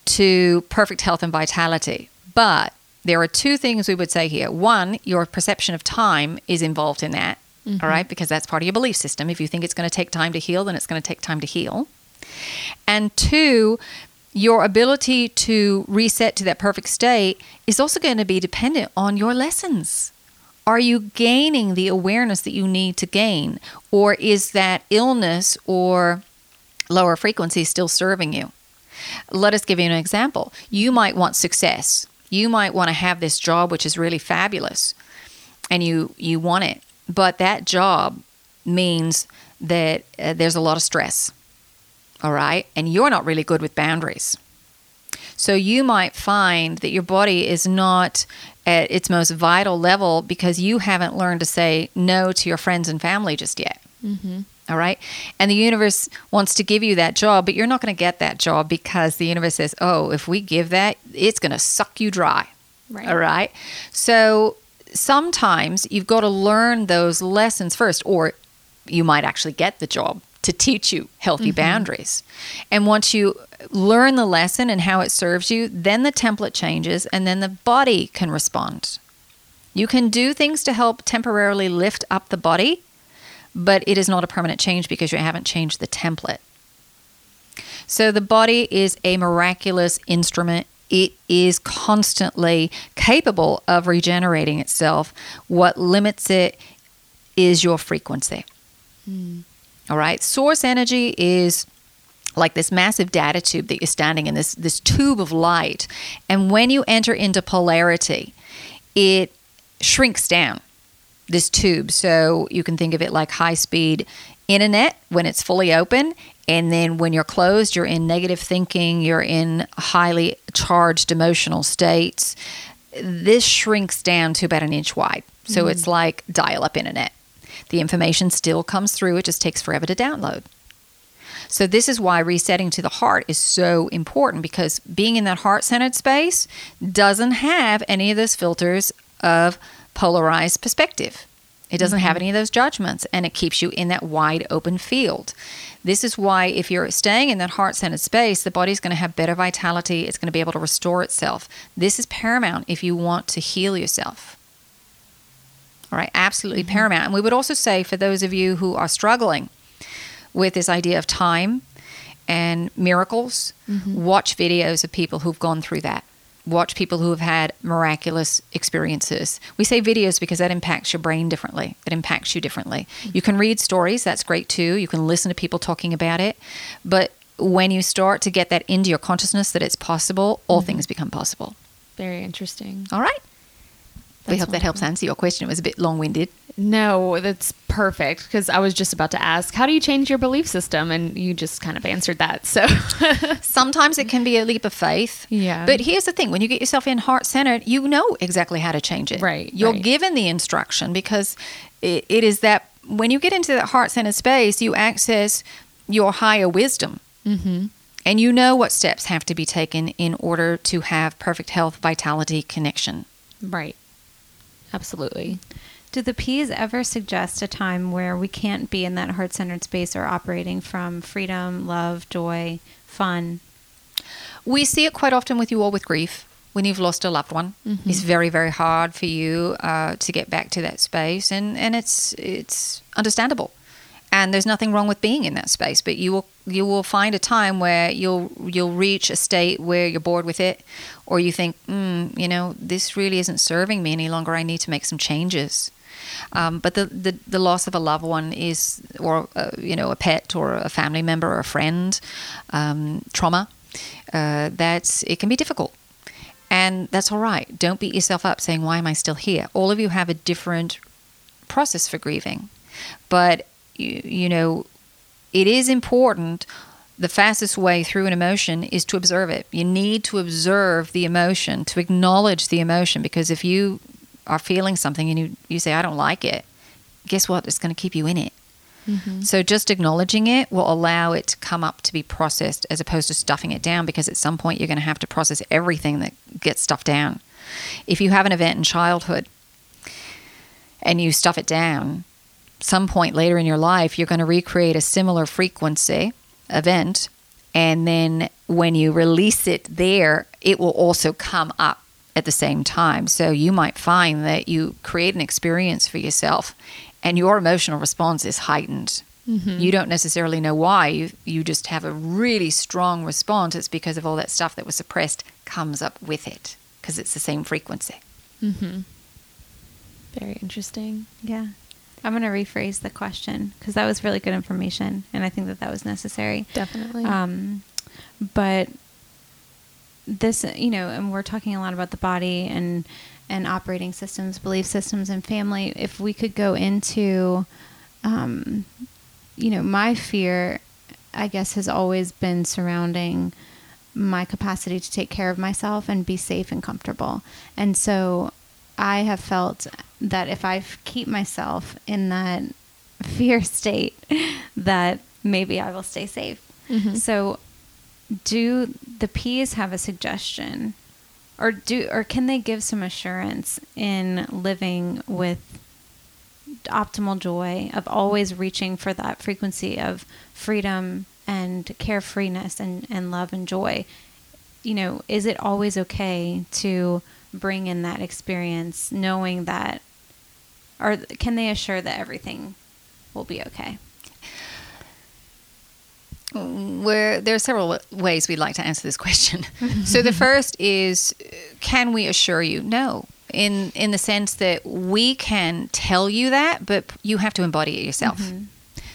to perfect health and vitality. But there are two things we would say here. One, your perception of time is involved in that, mm-hmm. all right, because that's part of your belief system. If you think it's going to take time to heal, then it's going to take time to heal. And two, your ability to reset to that perfect state is also going to be dependent on your lessons. Are you gaining the awareness that you need to gain? Or is that illness or lower frequency still serving you? Let us give you an example. You might want success. You might want to have this job which is really fabulous and you you want it. But that job means that uh, there's a lot of stress. All right? And you're not really good with boundaries. So you might find that your body is not at its most vital level because you haven't learned to say no to your friends and family just yet. Mm-hmm. All right. And the universe wants to give you that job, but you're not going to get that job because the universe says, oh, if we give that, it's going to suck you dry. Right. All right. So sometimes you've got to learn those lessons first, or you might actually get the job to teach you healthy mm-hmm. boundaries. And once you learn the lesson and how it serves you, then the template changes and then the body can respond. You can do things to help temporarily lift up the body but it is not a permanent change because you haven't changed the template. So the body is a miraculous instrument. It is constantly capable of regenerating itself. What limits it is your frequency. Mm. All right. Source energy is like this massive data tube that you're standing in, this, this tube of light. And when you enter into polarity, it shrinks down this tube. So you can think of it like high speed internet when it's fully open. And then when you're closed, you're in negative thinking, you're in highly charged emotional states. This shrinks down to about an inch wide. So mm it's like dial up internet. The information still comes through, it just takes forever to download. So, this is why resetting to the heart is so important because being in that heart centered space doesn't have any of those filters of polarized perspective. It doesn't mm-hmm. have any of those judgments and it keeps you in that wide open field. This is why, if you're staying in that heart centered space, the body's going to have better vitality. It's going to be able to restore itself. This is paramount if you want to heal yourself. All right, absolutely mm-hmm. paramount. And we would also say for those of you who are struggling with this idea of time and miracles, mm-hmm. watch videos of people who've gone through that watch people who have had miraculous experiences. We say videos because that impacts your brain differently. It impacts you differently. You can read stories, that's great too. You can listen to people talking about it. But when you start to get that into your consciousness that it's possible, all mm-hmm. things become possible. Very interesting. All right. We hope that helps answer your question. It was a bit long winded. No, that's perfect because I was just about to ask, how do you change your belief system? And you just kind of answered that. So <laughs> sometimes it can be a leap of faith. Yeah. But here's the thing when you get yourself in heart centered, you know exactly how to change it. Right. You're right. given the instruction because it, it is that when you get into that heart centered space, you access your higher wisdom. Mm-hmm. And you know what steps have to be taken in order to have perfect health, vitality, connection. Right. Absolutely. Do the P's ever suggest a time where we can't be in that heart centered space or operating from freedom, love, joy, fun? We see it quite often with you all with grief. When you've lost a loved one, mm-hmm. it's very, very hard for you uh, to get back to that space, and, and it's it's understandable. And there's nothing wrong with being in that space, but you will you will find a time where you'll you'll reach a state where you're bored with it, or you think, mm, you know, this really isn't serving me any longer. I need to make some changes. Um, but the, the, the loss of a loved one is, or uh, you know, a pet or a family member or a friend, um, trauma. Uh, that's it can be difficult, and that's all right. Don't beat yourself up saying, "Why am I still here?" All of you have a different process for grieving, but you, you know, it is important the fastest way through an emotion is to observe it. You need to observe the emotion, to acknowledge the emotion, because if you are feeling something and you, you say, I don't like it, guess what? It's going to keep you in it. Mm-hmm. So just acknowledging it will allow it to come up to be processed as opposed to stuffing it down because at some point you're going to have to process everything that gets stuffed down. If you have an event in childhood and you stuff it down, some point later in your life you're going to recreate a similar frequency event and then when you release it there, it will also come up at the same time. So you might find that you create an experience for yourself and your emotional response is heightened. Mm-hmm. You don't necessarily know why. You, you just have a really strong response. It's because of all that stuff that was suppressed comes up with it because it's the same frequency. Mm-hmm. Very interesting. Yeah. I'm going to rephrase the question because that was really good information, and I think that that was necessary. Definitely. Um, but this, you know, and we're talking a lot about the body and and operating systems, belief systems, and family. If we could go into, um, you know, my fear, I guess, has always been surrounding my capacity to take care of myself and be safe and comfortable. And so I have felt that if I keep myself in that <laughs> fear state, that maybe I will stay safe. Mm-hmm. So, do the P's have a suggestion or do or can they give some assurance in living with optimal joy of always reaching for that frequency of freedom and carefreeness and, and love and joy you know is it always okay to bring in that experience knowing that or can they assure that everything will be okay where there are several ways we'd like to answer this question. <laughs> so the first is can we assure you? No. In in the sense that we can tell you that, but you have to embody it yourself. Mm-hmm.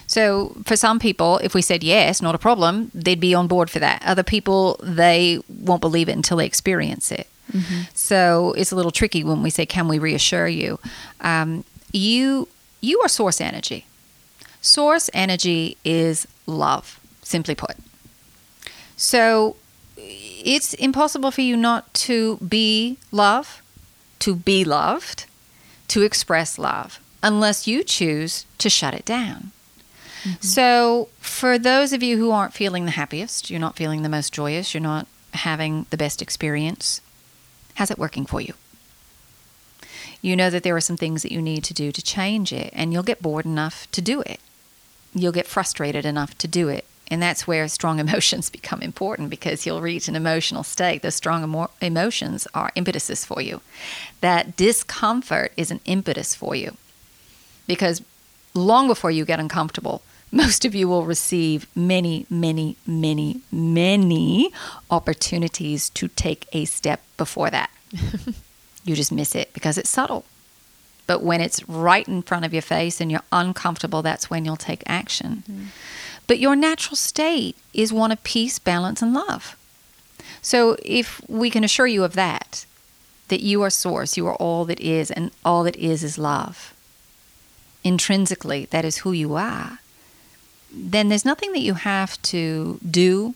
So for some people, if we said yes, not a problem, they'd be on board for that. Other people, they won't believe it until they experience it. Mm-hmm. So it's a little tricky when we say, "Can we reassure you?" Um, you you are source energy. Source energy is love simply put. So it's impossible for you not to be love, to be loved, to express love, unless you choose to shut it down. Mm-hmm. So, for those of you who aren't feeling the happiest, you're not feeling the most joyous, you're not having the best experience, how's it working for you? You know that there are some things that you need to do to change it, and you'll get bored enough to do it. You'll get frustrated enough to do it. And that's where strong <laughs> emotions become important because you'll reach an emotional state. Those strong emo- emotions are impetuses for you. That discomfort is an impetus for you because long before you get uncomfortable, most of you will receive many, many, many, many opportunities to take a step before that. <laughs> you just miss it because it's subtle. But when it's right in front of your face and you're uncomfortable, that's when you'll take action. Mm. But your natural state is one of peace, balance, and love. So if we can assure you of that, that you are source, you are all that is, and all that is is love. Intrinsically, that is who you are. Then there's nothing that you have to do.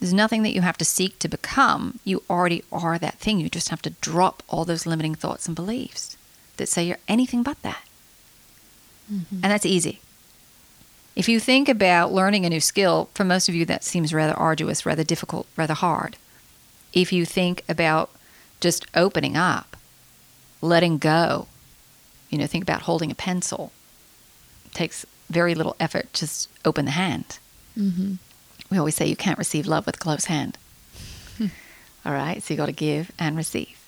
There's nothing that you have to seek to become. You already are that thing. You just have to drop all those limiting thoughts and beliefs that say you're anything but that. Mm-hmm. And that's easy. If you think about learning a new skill, for most of you that seems rather arduous, rather difficult, rather hard. If you think about just opening up, letting go, you know, think about holding a pencil. It takes very little effort just open the hand. Mm-hmm. We always say you can't receive love with a closed hand. <laughs> All right, so you got to give and receive.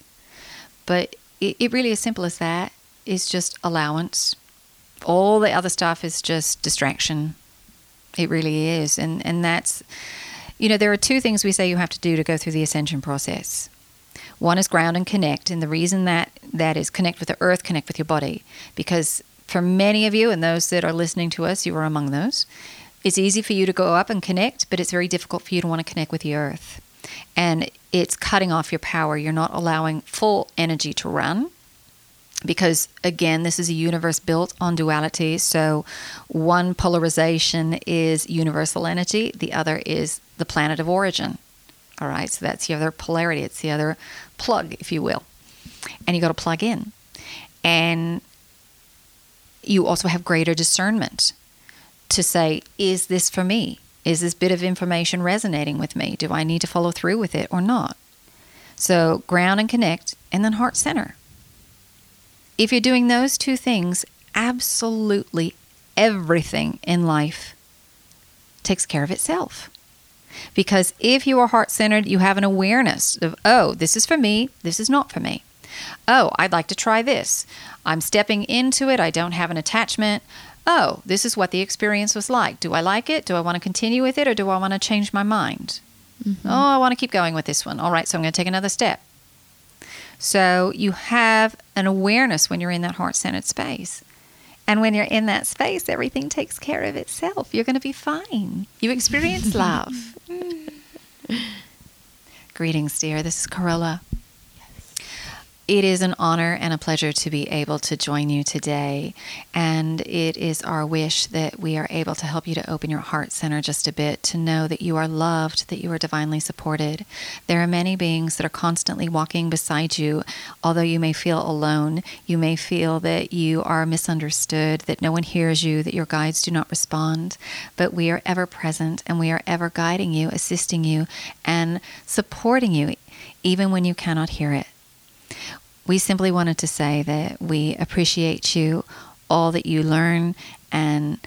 But it, it really as simple as that is just allowance all the other stuff is just distraction. It really is. And, and that's, you know, there are two things we say you have to do to go through the ascension process. One is ground and connect. And the reason that that is connect with the earth, connect with your body. Because for many of you and those that are listening to us, you are among those, it's easy for you to go up and connect, but it's very difficult for you to want to connect with the earth. And it's cutting off your power. You're not allowing full energy to run because again this is a universe built on duality. So one polarization is universal energy. The other is the planet of origin. All right? So that's the other polarity. It's the other plug if you will. And you got to plug in. And you also have greater discernment to say is this for me is this bit of information resonating with me do i need to follow through with it or not so ground and connect and then heart center if you're doing those two things, absolutely everything in life takes care of itself. Because if you are heart centered, you have an awareness of, oh, this is for me, this is not for me. Oh, I'd like to try this. I'm stepping into it, I don't have an attachment. Oh, this is what the experience was like. Do I like it? Do I want to continue with it or do I want to change my mind? Mm-hmm. Oh, I want to keep going with this one. All right, so I'm going to take another step. So you have an awareness when you're in that heart centered space. And when you're in that space, everything takes care of itself. You're going to be fine. You experience <laughs> love. Greetings, dear. This is Carola. It is an honor and a pleasure to be able to join you today. And it is our wish that we are able to help you to open your heart center just a bit, to know that you are loved, that you are divinely supported. There are many beings that are constantly walking beside you. Although you may feel alone, you may feel that you are misunderstood, that no one hears you, that your guides do not respond. But we are ever present and we are ever guiding you, assisting you, and supporting you, even when you cannot hear it we simply wanted to say that we appreciate you, all that you learn, and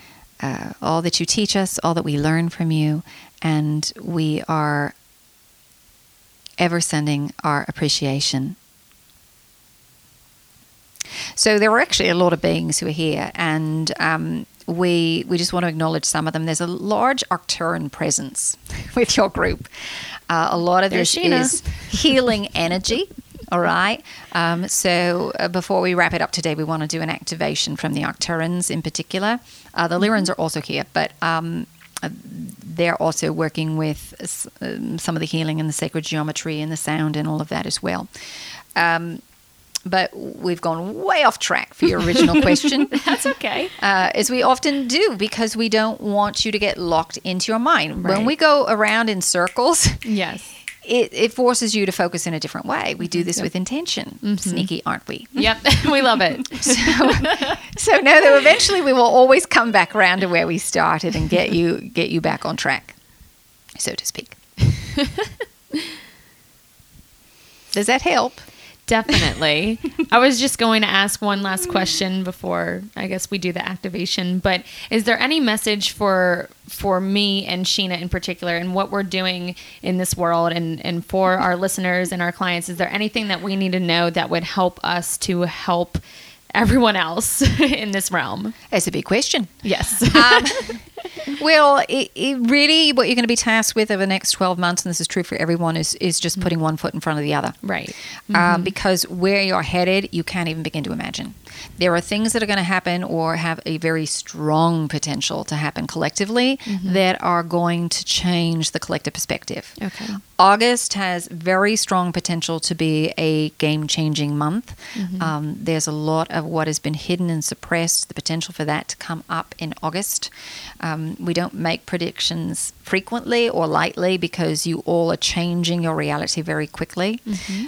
uh, all that you teach us, all that we learn from you, and we are ever sending our appreciation. So there were actually a lot of beings who are here, and um, we we just want to acknowledge some of them. There's a large Arcturian presence <laughs> with your group. Uh, a lot of There's this Sheena. is healing energy. <laughs> All right. Um, so uh, before we wrap it up today, we want to do an activation from the Arcturians in particular. Uh, the Lyrans are also here, but um, uh, they're also working with s- um, some of the healing and the sacred geometry and the sound and all of that as well. Um, but we've gone way off track for your original <laughs> question. That's okay. Uh, as we often do, because we don't want you to get locked into your mind. When we go around in circles, Yes. It, it forces you to focus in a different way. We do mm-hmm. this with intention. Mm-hmm. Sneaky, aren't we? <laughs> Yep. <laughs> we love it. <laughs> So, so no, that eventually we will always come back around to where we started and get you get you back on track, so to speak. Does that help? Definitely. I was just going to ask one last question before I guess we do the activation, but is there any message for for me and Sheena in particular and what we're doing in this world and and for our listeners and our clients is there anything that we need to know that would help us to help everyone else <laughs> in this realm? That's a big question. Yes. Um, <laughs> well, it, it really, what you're going to be tasked with over the next 12 months, and this is true for everyone, is, is just putting one foot in front of the other. right. Um, because where you're headed, you can't even begin to imagine. There are things that are going to happen or have a very strong potential to happen collectively that are going to change the collective perspective. Okay. August has very strong potential to be a game changing month. Um, there's a lot of what has been hidden and suppressed, the potential for that to come up in August. Um, we don't make predictions frequently or lightly because you all are changing your reality very quickly.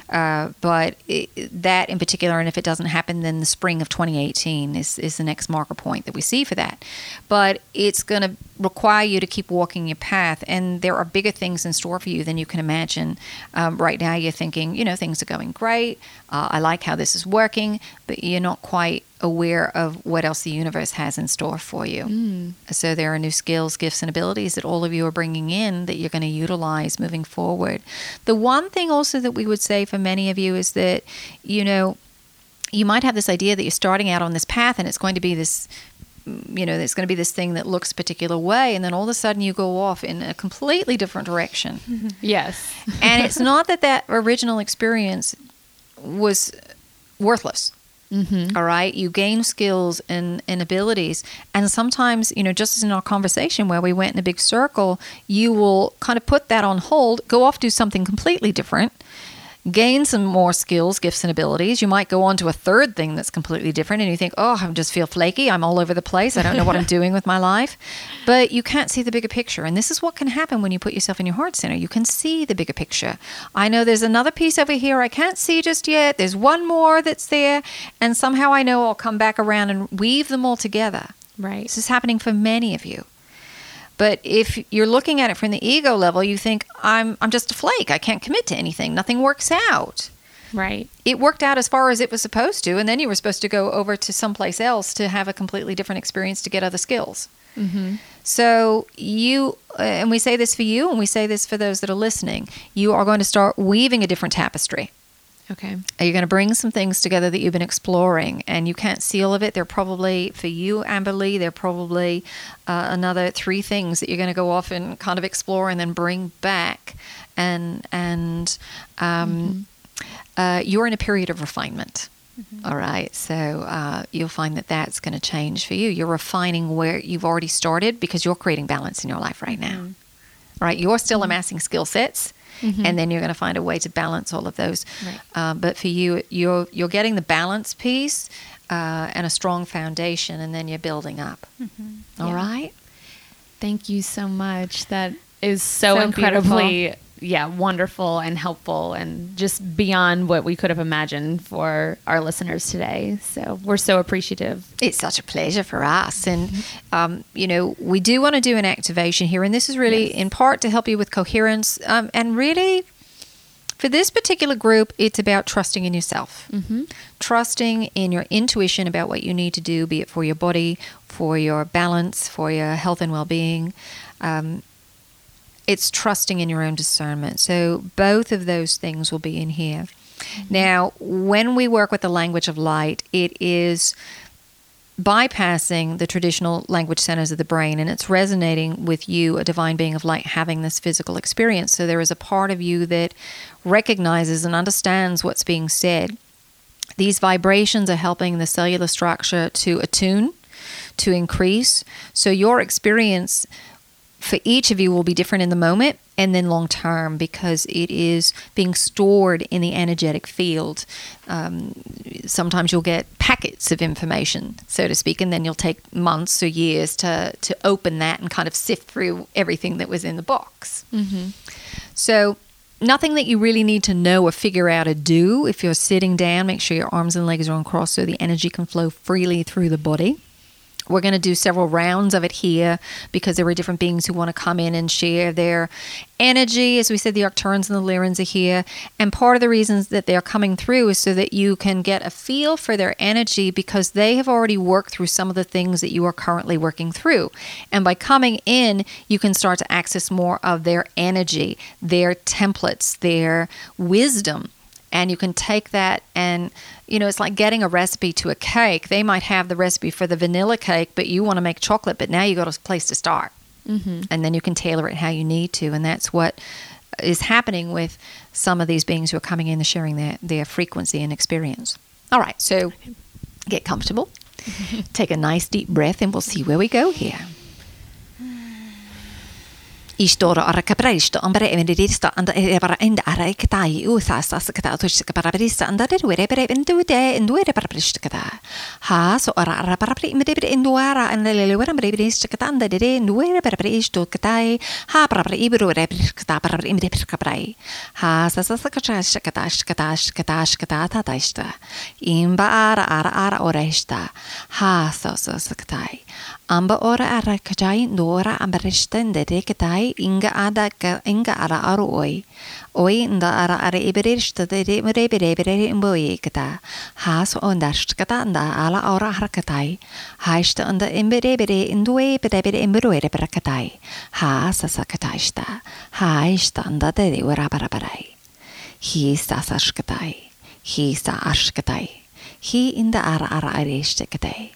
Uh, but it, that in particular, and if it doesn't happen, then the spring of 2018 is, is the next marker point that we see for that. But it's going to require you to keep walking your path, and there are bigger things in store for you than you can imagine. Um, right now, you're thinking, you know, things are going great. Uh, I like how this is working, but you're not quite aware of what else the universe has in store for you. So there are new skills, gifts, and abilities that all of you are bringing in that you're going to utilize moving forward. The one thing also that we would say for many of you is that, you know, you might have this idea that you're starting out on this path and it's going to be this you know it's going to be this thing that looks a particular way and then all of a sudden you go off in a completely different direction <laughs> Yes. and it's not that that original experience was worthless. Mm-hmm. All right? You gain skills and, and abilities. And sometimes you know just as in our conversation where we went in a big circle you will kind of put that on hold go off do something completely different gain some more skills, gifts, and abilities. You might go on to a third thing that's completely different, and you think, oh, I just feel flaky. I'm all over the place. I don't know what I'm <laughs> doing with my life. But you can't see the bigger picture. And this is what can happen when you put yourself in your heart center. You can see the bigger picture. I know there's another piece over here I can't see just yet. There's one more that's there. And somehow I know I'll come back around and weave them all together. Right. This is happening for many of you. But if you're looking at it from the ego level, you think I'm I'm just a flake. I can't commit to anything. Nothing works out. Right. It worked out as far as it was supposed to, and then you were supposed to go over to someplace else to have a completely different experience to get other skills. Mm-hmm. So you, uh, and we say this for you, and we say this for those that are listening. You are going to start weaving a different tapestry. Okay. Are You're going to bring some things together that you've been exploring, and you can't see all of it. They're probably, for you, Amber Lee, they're probably uh, another three things that you're going to go off and kind of explore and then bring back. And, and um, mm-hmm. uh, you're in a period of refinement. Mm-hmm. All right. So uh, you'll find that that's going to change for you. You're refining where you've already started because you're creating balance in your life right now. Mm-hmm. Right. You're still mm-hmm. amassing skill sets mm-hmm. and then you're going to find a way to balance all of those. Right. Uh, but for you, you're you're getting the balance piece uh, and a strong foundation, and then you're building up. Mm-hmm. All yeah. right. Thank you so much. That is so, so incredibly. Beautiful yeah, wonderful and helpful and just beyond what we could have imagined for our listeners today. So we're so appreciative. It's such a pleasure for us. And, um, you know, we do want to do an activation here. And this is really yes. in part to help you with coherence um, and really. For this particular group, it's about trusting in yourself, mm-hmm. trusting in your intuition about what you need to do, be it for your body, for your balance, for your health and well being. Um, it's trusting in your own discernment. So both of those things will be in here. Now, when we work with the language of light, it is bypassing the traditional language centers of the brain and it's resonating with you, a divine being of light, having this physical experience. So there is a part of you that recognizes and understands what's being said. These vibrations are helping the cellular structure to attune, to increase. So your experience for each of you will be different in the moment and then long term because it is being stored in the energetic field. Um, sometimes you'll get packets of information, so to speak, and then you'll take months or years to, to open that and kind of sift through everything that was in the box. Mm-hmm. So, nothing that you really need to know or figure out to do. If you're sitting down, make sure your arms and legs are uncrossed so the energy can flow freely through the body. We're going to do several rounds of it here because there are different beings who want to come in and share their energy. As we said, the Arcturians and the Lyrans are here. And part of the reasons that they're coming through is so that you can get a feel for their energy because they have already worked through some of the things that you are currently working through. And by coming in, you can start to access more of their energy, their templates, their wisdom and you can take that and you know it's like getting a recipe to a cake. They might have the recipe for the vanilla cake but you want to make chocolate but now you got a place to start. Mm-hmm. and then you can tailor it how you need to. And that's what is happening with some of these beings who are coming in and sharing their, their frequency and experience. All right so get comfortable. <laughs> Take a nice deep breath and we'll see where we go here istoora arka preisto ambere evenedista anda evara enda araik tai uusasas kata tushka parabrista anda berwere bere endude enduere parabrista kata ha so ara ara parabri imede bere enduara anda lelewera bere bere kata anda dede enduere parabri isto kata ha parabri ibru bere kata parabri imede bere kabrai ha sasas kata kata kata kata kata tata ista imba ara ara ara oresta ha so so kata amba ora ara kajai ndora amba restende de katai inga ada inga ara aru oi. Oi nda ara ara iberista de de mere kata kata nda ala ora bere indue bere bere imbero ere bere katai ha sasa kataista haista nda de de hi sta saskatai hi ashkatai hi inda ara ara arishte katai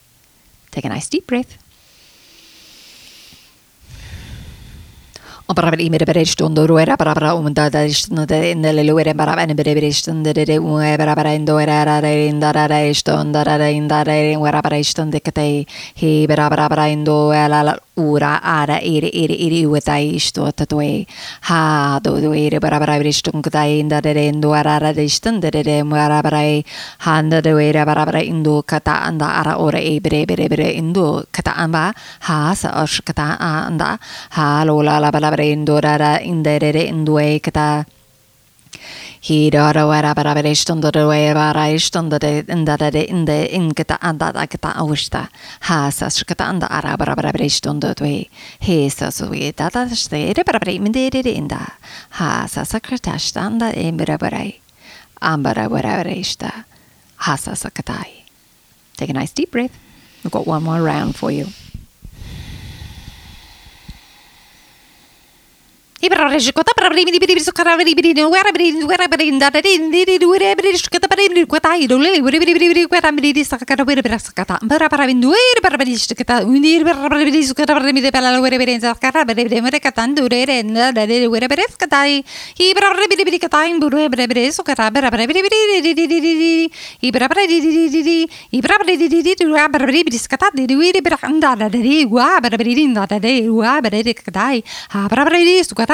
Take a nice deep breath. bara vel imere bere stundo ro era bara bara um da da stundo de in de lu era bara bene bere bere stundo de de um era bara indo era era de in da ra stundo bara stundo de ke bara bara bara indo era ura, ara, iri, iri, iri, uetai, isto, tatuei, ha, do, do, iri, barabara, bristung, dai, inda, dere, indu, arara, distan, dere, barabara, ha, inda, do, iri, barabara, indu, kata, anda, ara, ora, e, bere, bere, bere, indu, kata, amba, ha, sa, osh, kata, anda, ha, lola, la, barabara, indu, ara, inda, dere, indu, e, kata, Take a nice deep breath. We've got one more round for you. Ibra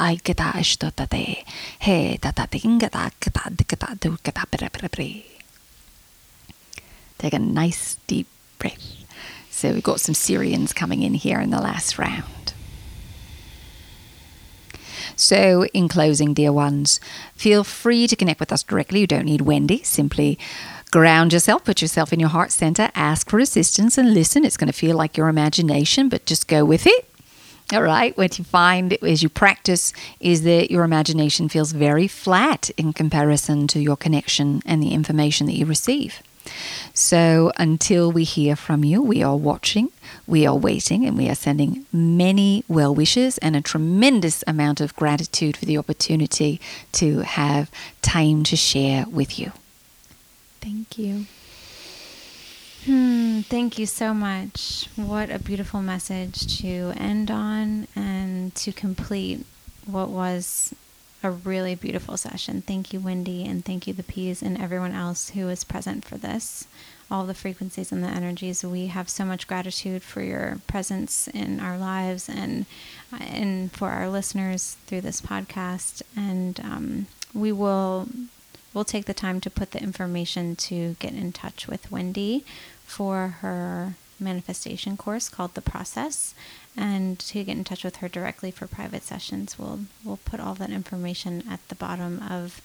ha Take a nice deep breath. So we've got some Sirians coming in here in the last round. So, in closing, dear ones, feel free to connect with us directly. You don't need Wendy. Simply ground yourself, put yourself in your heart center, ask for assistance, and listen. It's going to feel like your imagination, but just go with it. All right, what you find as you practice is that your imagination feels very flat in comparison to your connection and the information that you receive. So until we hear from you, we are watching, we are waiting, and we are sending many well wishes and a tremendous amount of gratitude for the opportunity to have time to share with you. Thank you. Hmm, thank you so much. What a beautiful message to end on and to complete what was a really beautiful session. Thank you, Wendy, and thank you, the P's, and everyone else who was present for this. All the frequencies and the energies. We have so much gratitude for your presence in our lives and and for our listeners through this podcast. And um, we will we'll take the time to put the information to get in touch with Wendy for her manifestation course called The Process and to get in touch with her directly for private sessions. We'll we'll put all that information at the bottom of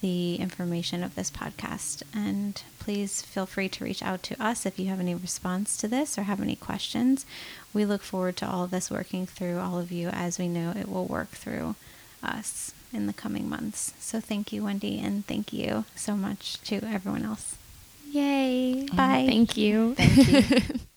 the information of this podcast. And please feel free to reach out to us if you have any response to this or have any questions. We look forward to all of this working through all of you as we know it will work through us in the coming months. So thank you, Wendy, and thank you so much to everyone else. Yay. Bye. Thank you. Thank you. <laughs>